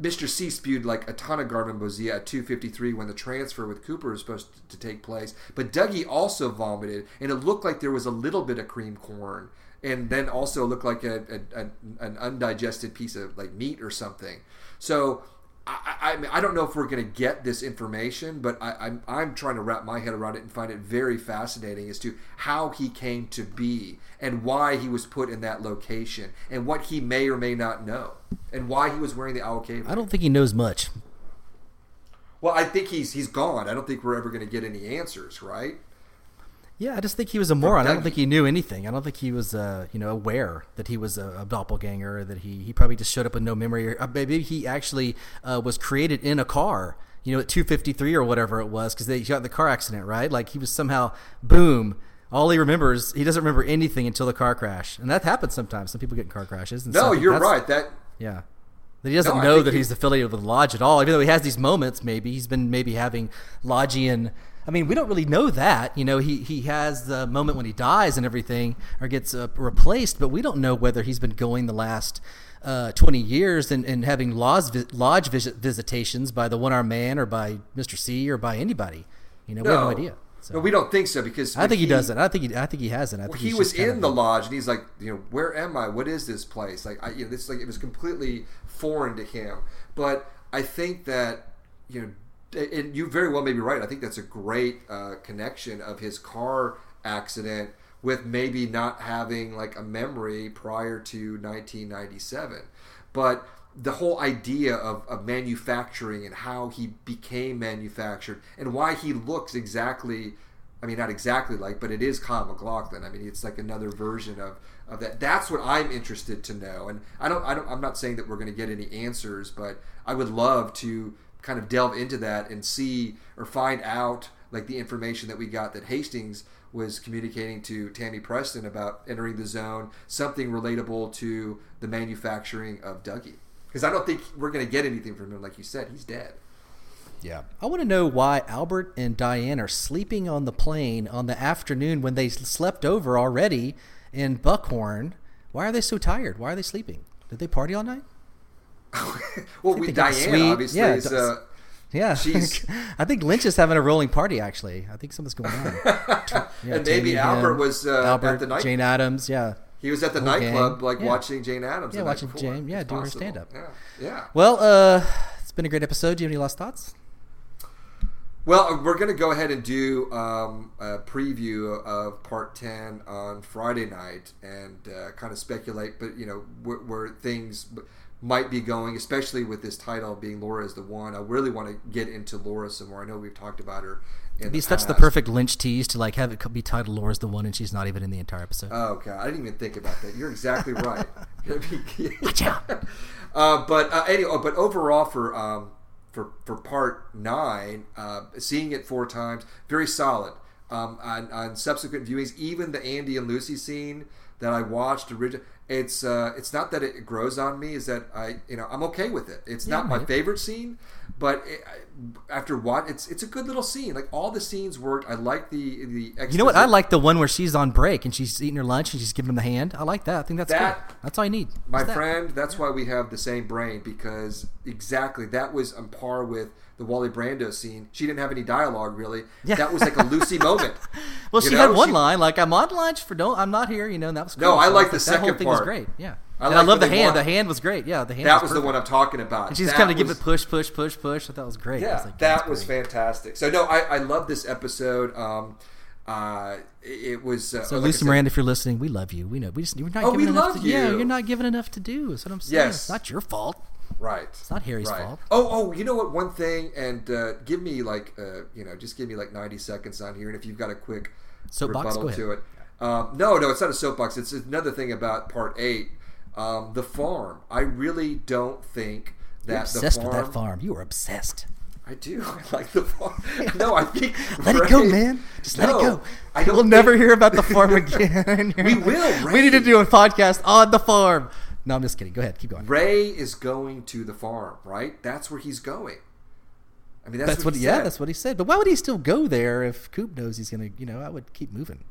Speaker 4: Mr. C spewed like a ton of Garmonbozia at 253 when the transfer with Cooper was supposed to take place. But Dougie also vomited, and it looked like there was a little bit of cream corn, and then also look like a, a, a an undigested piece of like meat or something. So. I, I, I mean, I don't know if we're going to get this information, but I, I'm, I'm trying to wrap my head around it and find it very fascinating as to how he came to be and why he was put in that location and what he may or may not know and why he was wearing the owl cave.
Speaker 3: I don't think he knows much.
Speaker 4: Well, I think he's he's gone. I don't think we're ever going to get any answers, right?
Speaker 3: Yeah, I just think he was a moron. I don't think he knew anything. I don't think he was, uh, you know, aware that he was a, a doppelganger. That he he probably just showed up with no memory. Or uh, maybe he actually uh, was created in a car. You know, at two fifty three or whatever it was, because they got in the car accident, right? Like he was somehow boom. All he remembers, he doesn't remember anything until the car crash, and that happens sometimes. Some people get in car crashes. And
Speaker 4: No, you're right. That
Speaker 3: Yeah. That he doesn't
Speaker 4: No,
Speaker 3: know that
Speaker 4: he-
Speaker 3: he's affiliated with the lodge at all, even though he has these moments. Maybe he's been maybe having Lodgian. I mean, we don't really know that. You know, he he has the moment when he dies and everything, or gets uh, replaced, but we don't know whether he's been going the last uh, twenty years and, and having lodge lodge visit visitations by the one armed man or by Mister C or by anybody. You know, we have no idea. So.
Speaker 4: No, we don't think so because
Speaker 3: I think he, doesn't. I think he. I think he hasn't. I
Speaker 4: Well,
Speaker 3: think
Speaker 4: he was in the lodge and he's like, you know, where am I? What is this place? Like, I, you know, this like it was completely foreign to him. But I think that you know, and you very well may be right. I think that's a great uh, connection of his car accident with maybe not having like a memory prior to 1997, but the whole idea of, of manufacturing and how he became manufactured and why he looks exactly I mean, not exactly like, but it is Kyle MacLachlan. I mean, it's like another version of, of that. That's what I'm interested to know. And I don't, I don't, I'm not saying that we're going to get any answers, but I would love to kind of delve into that and see or find out like the information that we got that Hastings was communicating to Tammy Preston about entering the zone, something relatable to the manufacturing of Dougie. Because I don't think we're going to get anything from him. Like you said, he's dead.
Speaker 3: Yeah. I want to know why Albert and Diane are sleeping on the plane on the afternoon when they slept over already in Buckhorn. Why are they so tired? Why are they sleeping? Did they party all night?
Speaker 4: well, we Diane
Speaker 3: sweet.
Speaker 4: obviously
Speaker 3: Yeah,
Speaker 4: is. Uh,
Speaker 3: Yeah.
Speaker 4: She's-
Speaker 3: I think Lynch is having a rolling party, actually. I think something's going on. Yeah,
Speaker 4: and maybe Albert
Speaker 3: again,
Speaker 4: was uh,
Speaker 3: Albert,
Speaker 4: at the night.
Speaker 3: Jane Adams. Yeah.
Speaker 4: He was at the
Speaker 3: whole
Speaker 4: nightclub,
Speaker 3: gang.
Speaker 4: like
Speaker 3: Yeah.
Speaker 4: watching Jane Adams.
Speaker 3: Yeah, watching
Speaker 4: before.
Speaker 3: Jane- yeah,
Speaker 4: It's
Speaker 3: do her stand-up.
Speaker 4: Yeah, yeah.
Speaker 3: Well, uh, it's been a great episode. Do you have any last thoughts?
Speaker 4: Well, uh, we're going to go ahead and do um, a preview of part ten on Friday night, and uh, kind of speculate, but you know where, where things might be going, especially with this title being Laura is the one. I really want to get into Laura some more. I know we've talked about her. In
Speaker 3: Because
Speaker 4: the
Speaker 3: that's the perfect Lynch tease to like have it be titled Laura's the one and she's not even in the entire episode.
Speaker 4: Oh god, I didn't even think about that. You're exactly right.
Speaker 3: Watch out.
Speaker 4: Uh, but uh, anyway, but overall for um, for for part nine, uh, seeing it four times, very solid. Um, on, on subsequent viewings, even the Andy and Lucy scene that I watched originally, it's uh, it's not that it grows on me. Is that I you know I'm okay with it. It's not my favorite scene, but it, I- after what it's it's a good little scene. Like all the scenes worked. I like the the.
Speaker 3: You know what? I like the one where she's on break and she's eating her lunch and she's giving him the hand. I like that. I think that's
Speaker 4: That-
Speaker 3: good. That's all you need.
Speaker 4: My
Speaker 3: that.
Speaker 4: friend, that's why we have the same brain because exactly that was on par with the Wally Brando scene. She didn't have any dialogue really.
Speaker 3: Yeah.
Speaker 4: That was like a Lucy moment.
Speaker 3: Well,
Speaker 4: You
Speaker 3: she
Speaker 4: know,
Speaker 3: had one
Speaker 4: she-
Speaker 3: line like "I'm on lunch for don't I'm not here," you know, and that was cool.
Speaker 4: No, I
Speaker 3: So
Speaker 4: like the
Speaker 3: that whole thing
Speaker 4: part.
Speaker 3: was great. Yeah,
Speaker 4: I
Speaker 3: and I love the hand.
Speaker 4: want-
Speaker 3: The hand was great. Yeah, the hand.
Speaker 4: That was
Speaker 3: was
Speaker 4: the one I'm talking about.
Speaker 3: And she's kind of give it push, push, push, push. I thought it was great.
Speaker 4: Yeah,
Speaker 3: was like,
Speaker 4: that was
Speaker 3: great.
Speaker 4: fantastic. So no, I, I love this episode. Um, uh, it, was uh,
Speaker 3: So
Speaker 4: like
Speaker 3: Lucy
Speaker 4: said-
Speaker 3: Miranda, if you're listening, we love you. We know. We just you're not
Speaker 4: Oh,
Speaker 3: giving
Speaker 4: we
Speaker 3: enough
Speaker 4: love
Speaker 3: to, Yeah,
Speaker 4: you.
Speaker 3: you're not giving enough to do. That's what I'm saying.
Speaker 4: Yes.
Speaker 3: It's not your fault.
Speaker 4: Right.
Speaker 3: It's not Harry's
Speaker 4: right.
Speaker 3: fault.
Speaker 4: Oh, oh, you know what? One thing, and uh, give me like, uh, you know, just give me like 90 seconds on here, and if you've got a quick
Speaker 3: Soapbox?
Speaker 4: rebuttal
Speaker 3: Go ahead.
Speaker 4: to it. Um, no, no, it's not a soapbox. It's another thing about part eight, um, the farm. I really don't think that
Speaker 3: You're
Speaker 4: the
Speaker 3: obsessed
Speaker 4: farm.
Speaker 3: with that farm. You are obsessed.
Speaker 4: I do. I like the farm. No, I think.
Speaker 3: Let it go, man. Just let
Speaker 4: No,
Speaker 3: it go.
Speaker 4: I
Speaker 3: we'll
Speaker 4: think-
Speaker 3: never hear about the farm again.
Speaker 4: We will,
Speaker 3: We need to do a podcast on the farm. No, I'm just kidding. Go ahead. Keep going.
Speaker 4: Ray is going to the farm, right? That's where he's going. I mean, that's,
Speaker 3: That's what.
Speaker 4: he
Speaker 3: yeah,
Speaker 4: said.
Speaker 3: that's what he said. But why would he still go there if Coop knows he's gonna? You know, I would keep moving.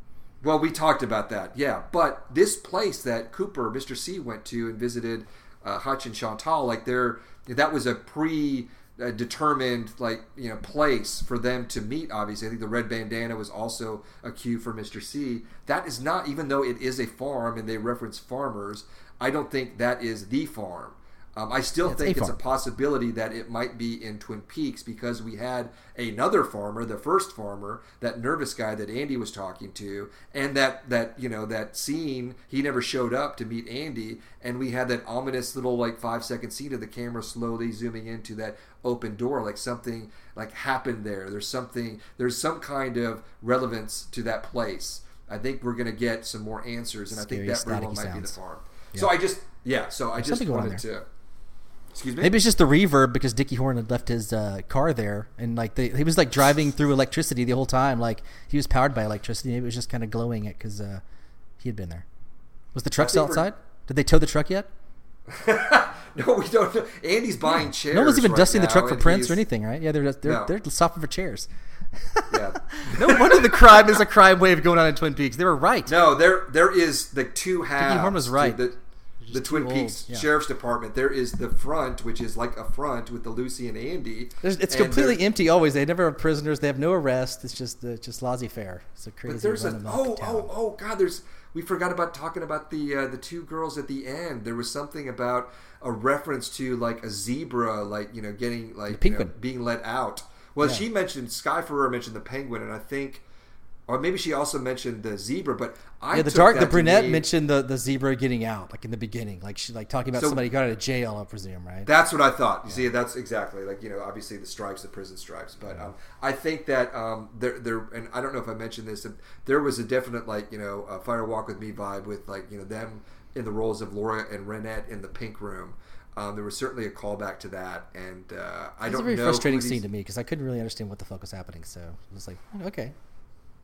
Speaker 4: Well, we talked about that, yeah. But this place that Cooper, Mr. C, went to and visited uh, Hutch and Chantal, like they're that was a pre determined like you know place for them to meet. Obviously, I think the red bandana was also a cue for Mr. C. That is not, even though it is a farm and they reference farmers. I don't think that is the farm. Um, I still
Speaker 3: it's
Speaker 4: think
Speaker 3: a
Speaker 4: it's a possibility that it might be in Twin Peaks because we had another farmer, the first farmer, that nervous guy that Andy was talking to, and that that you know that scene he never showed up to meet Andy, and we had that ominous little like five second scene of the camera slowly zooming into that open door, like something like happened there. There's something, there's some kind of relevance to that place. I think we're gonna get some more answers, and I think that very well
Speaker 3: staticky
Speaker 4: might be the
Speaker 3: sounds.
Speaker 4: So I just yeah, so I just
Speaker 3: something going on
Speaker 4: wanted to. Excuse me.
Speaker 3: Maybe it's just the reverb because Dickie Horne had left his uh, car there, and like they, he was like driving through electricity the whole time. Like he was powered by electricity. Maybe it was just kind of glowing it because uh, he had been there. Was the truck still outside? Did they tow the truck yet?
Speaker 4: no, we don't. know. Andy's buying chairs.
Speaker 3: No one's even
Speaker 4: right
Speaker 3: dusting the truck for prints or anything, right? Yeah, they're they're
Speaker 4: No.
Speaker 3: they're stopping for chairs.
Speaker 4: Yeah.
Speaker 3: No wonder the crime is a crime wave going on in Twin Peaks. They were right.
Speaker 4: No, there there is the two halves.
Speaker 3: Horn was right.
Speaker 4: The, the Twin Peaks
Speaker 3: yeah.
Speaker 4: Sheriff's Department. There is the front, which is like a front with the Lucy and Andy.
Speaker 3: There's, it's
Speaker 4: and
Speaker 3: completely empty always. They never have prisoners. They have no arrest. It's just uh, just laissez faire. It's a crazy.
Speaker 4: But there's a oh
Speaker 3: town.
Speaker 4: oh oh god. There's we forgot about talking about the uh, the two girls at the end. There was something about a reference to like a zebra, like you know, getting like you know, being let out. Well,
Speaker 3: Yeah.
Speaker 4: she mentioned Sky Ferreira mentioned the penguin, and I think, or maybe she also mentioned the zebra. But I
Speaker 3: Yeah, the dark, the brunette
Speaker 4: mean-
Speaker 3: mentioned the, the zebra getting out, like in the beginning, like she like talking about
Speaker 4: So-
Speaker 3: somebody got out of jail, I presume, right?
Speaker 4: That's what I thought. You see, that's exactly like you know, obviously the stripes, the prison stripes. But um, I think that um, there, there, and I don't know if I mentioned this. There was a definite like you know, uh, Fire Walk with Me vibe with like you know them in the roles of Laura and Ronette in the Pink Room. Um, there was certainly a callback to that, and uh, I don't know.
Speaker 3: It's a very
Speaker 4: know.
Speaker 3: frustrating scene to me because I couldn't really understand what the fuck was happening. So it was like, okay,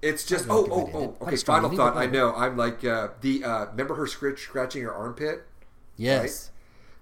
Speaker 4: It's just oh oh oh okay. Final thought. I know. I'm like uh, the uh, remember her scratch, scratching her armpit.
Speaker 3: yes.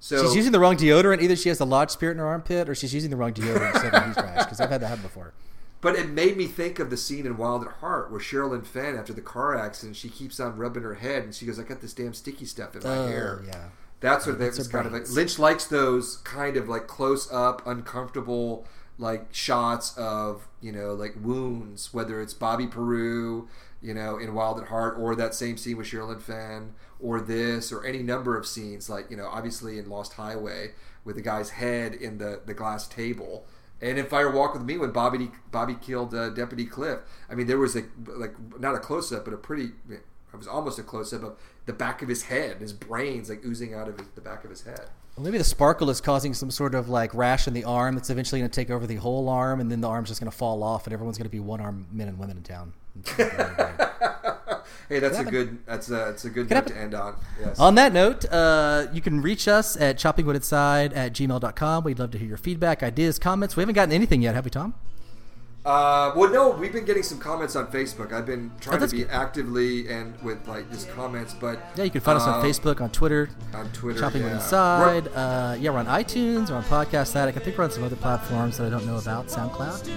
Speaker 4: So
Speaker 3: she's using the wrong deodorant. Either she has the lodge spirit in her armpit, or she's using the wrong deodorant instead of trash. Because I've had that happen before.
Speaker 4: But it made me think of the scene in Wild at Heart where Sherilyn Fenn, after the car accident, she keeps on rubbing her head and she goes, "I got this damn sticky stuff in my
Speaker 3: Oh,
Speaker 4: hair."
Speaker 3: yeah.
Speaker 4: That's what
Speaker 3: her
Speaker 4: kind of like. Lynch likes those kind of like close up, uncomfortable like shots of you know like wounds, whether it's Bobby Peru, you know, in Wild at Heart, or that same scene with Sherilyn Fenn, or this, or any number of scenes like you know, obviously in Lost Highway with the guy's head in the the glass table. And in Fire Walk with Me, when Bobby Bobby killed uh, Deputy Cliff, I mean, there was a like not a close up, but a pretty. It was almost a close up of the back of his head, his brains like oozing out of his, the back of his head.
Speaker 3: Well, maybe the sparkle is causing some sort of like rash in the arm that's eventually going to take over the whole arm, and then the arm's just going to fall off, and everyone's going to be one arm men and women in town.
Speaker 4: Hey, that's a good. That's a. that's a good
Speaker 3: Could
Speaker 4: note to end on. Yes.
Speaker 3: On that note, uh, you can reach us at choppingwoodinside at gmail.com. We'd love to hear your feedback, ideas, comments. We haven't gotten anything yet, have we, Tom?
Speaker 4: Uh, well, no, we've been getting some comments on Facebook. I've been trying to
Speaker 3: Oh, that's
Speaker 4: be
Speaker 3: good.
Speaker 4: actively and with like just comments, but
Speaker 3: Yeah, you can find us on
Speaker 4: um,
Speaker 3: Facebook, on Twitter,
Speaker 4: on Twitter,
Speaker 3: Chopping
Speaker 4: yeah.
Speaker 3: Wood Inside. Uh, yeah, we're on iTunes, we're on Podcast Addict. I think we're on some other platforms that I don't know about, SoundCloud.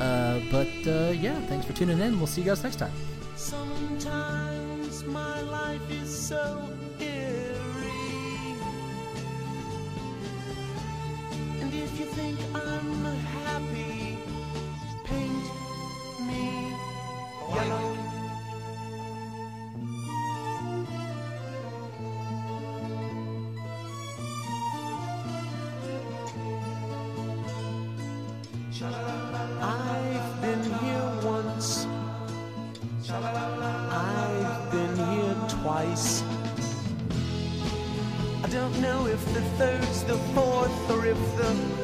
Speaker 3: Uh, but uh, yeah, thanks for tuning in. We'll see you guys next time.
Speaker 1: Sometimes my life is so eerie. And if you think I'm yellow. I've been here once. I've been here twice. I don't know if the third's the fourth or if the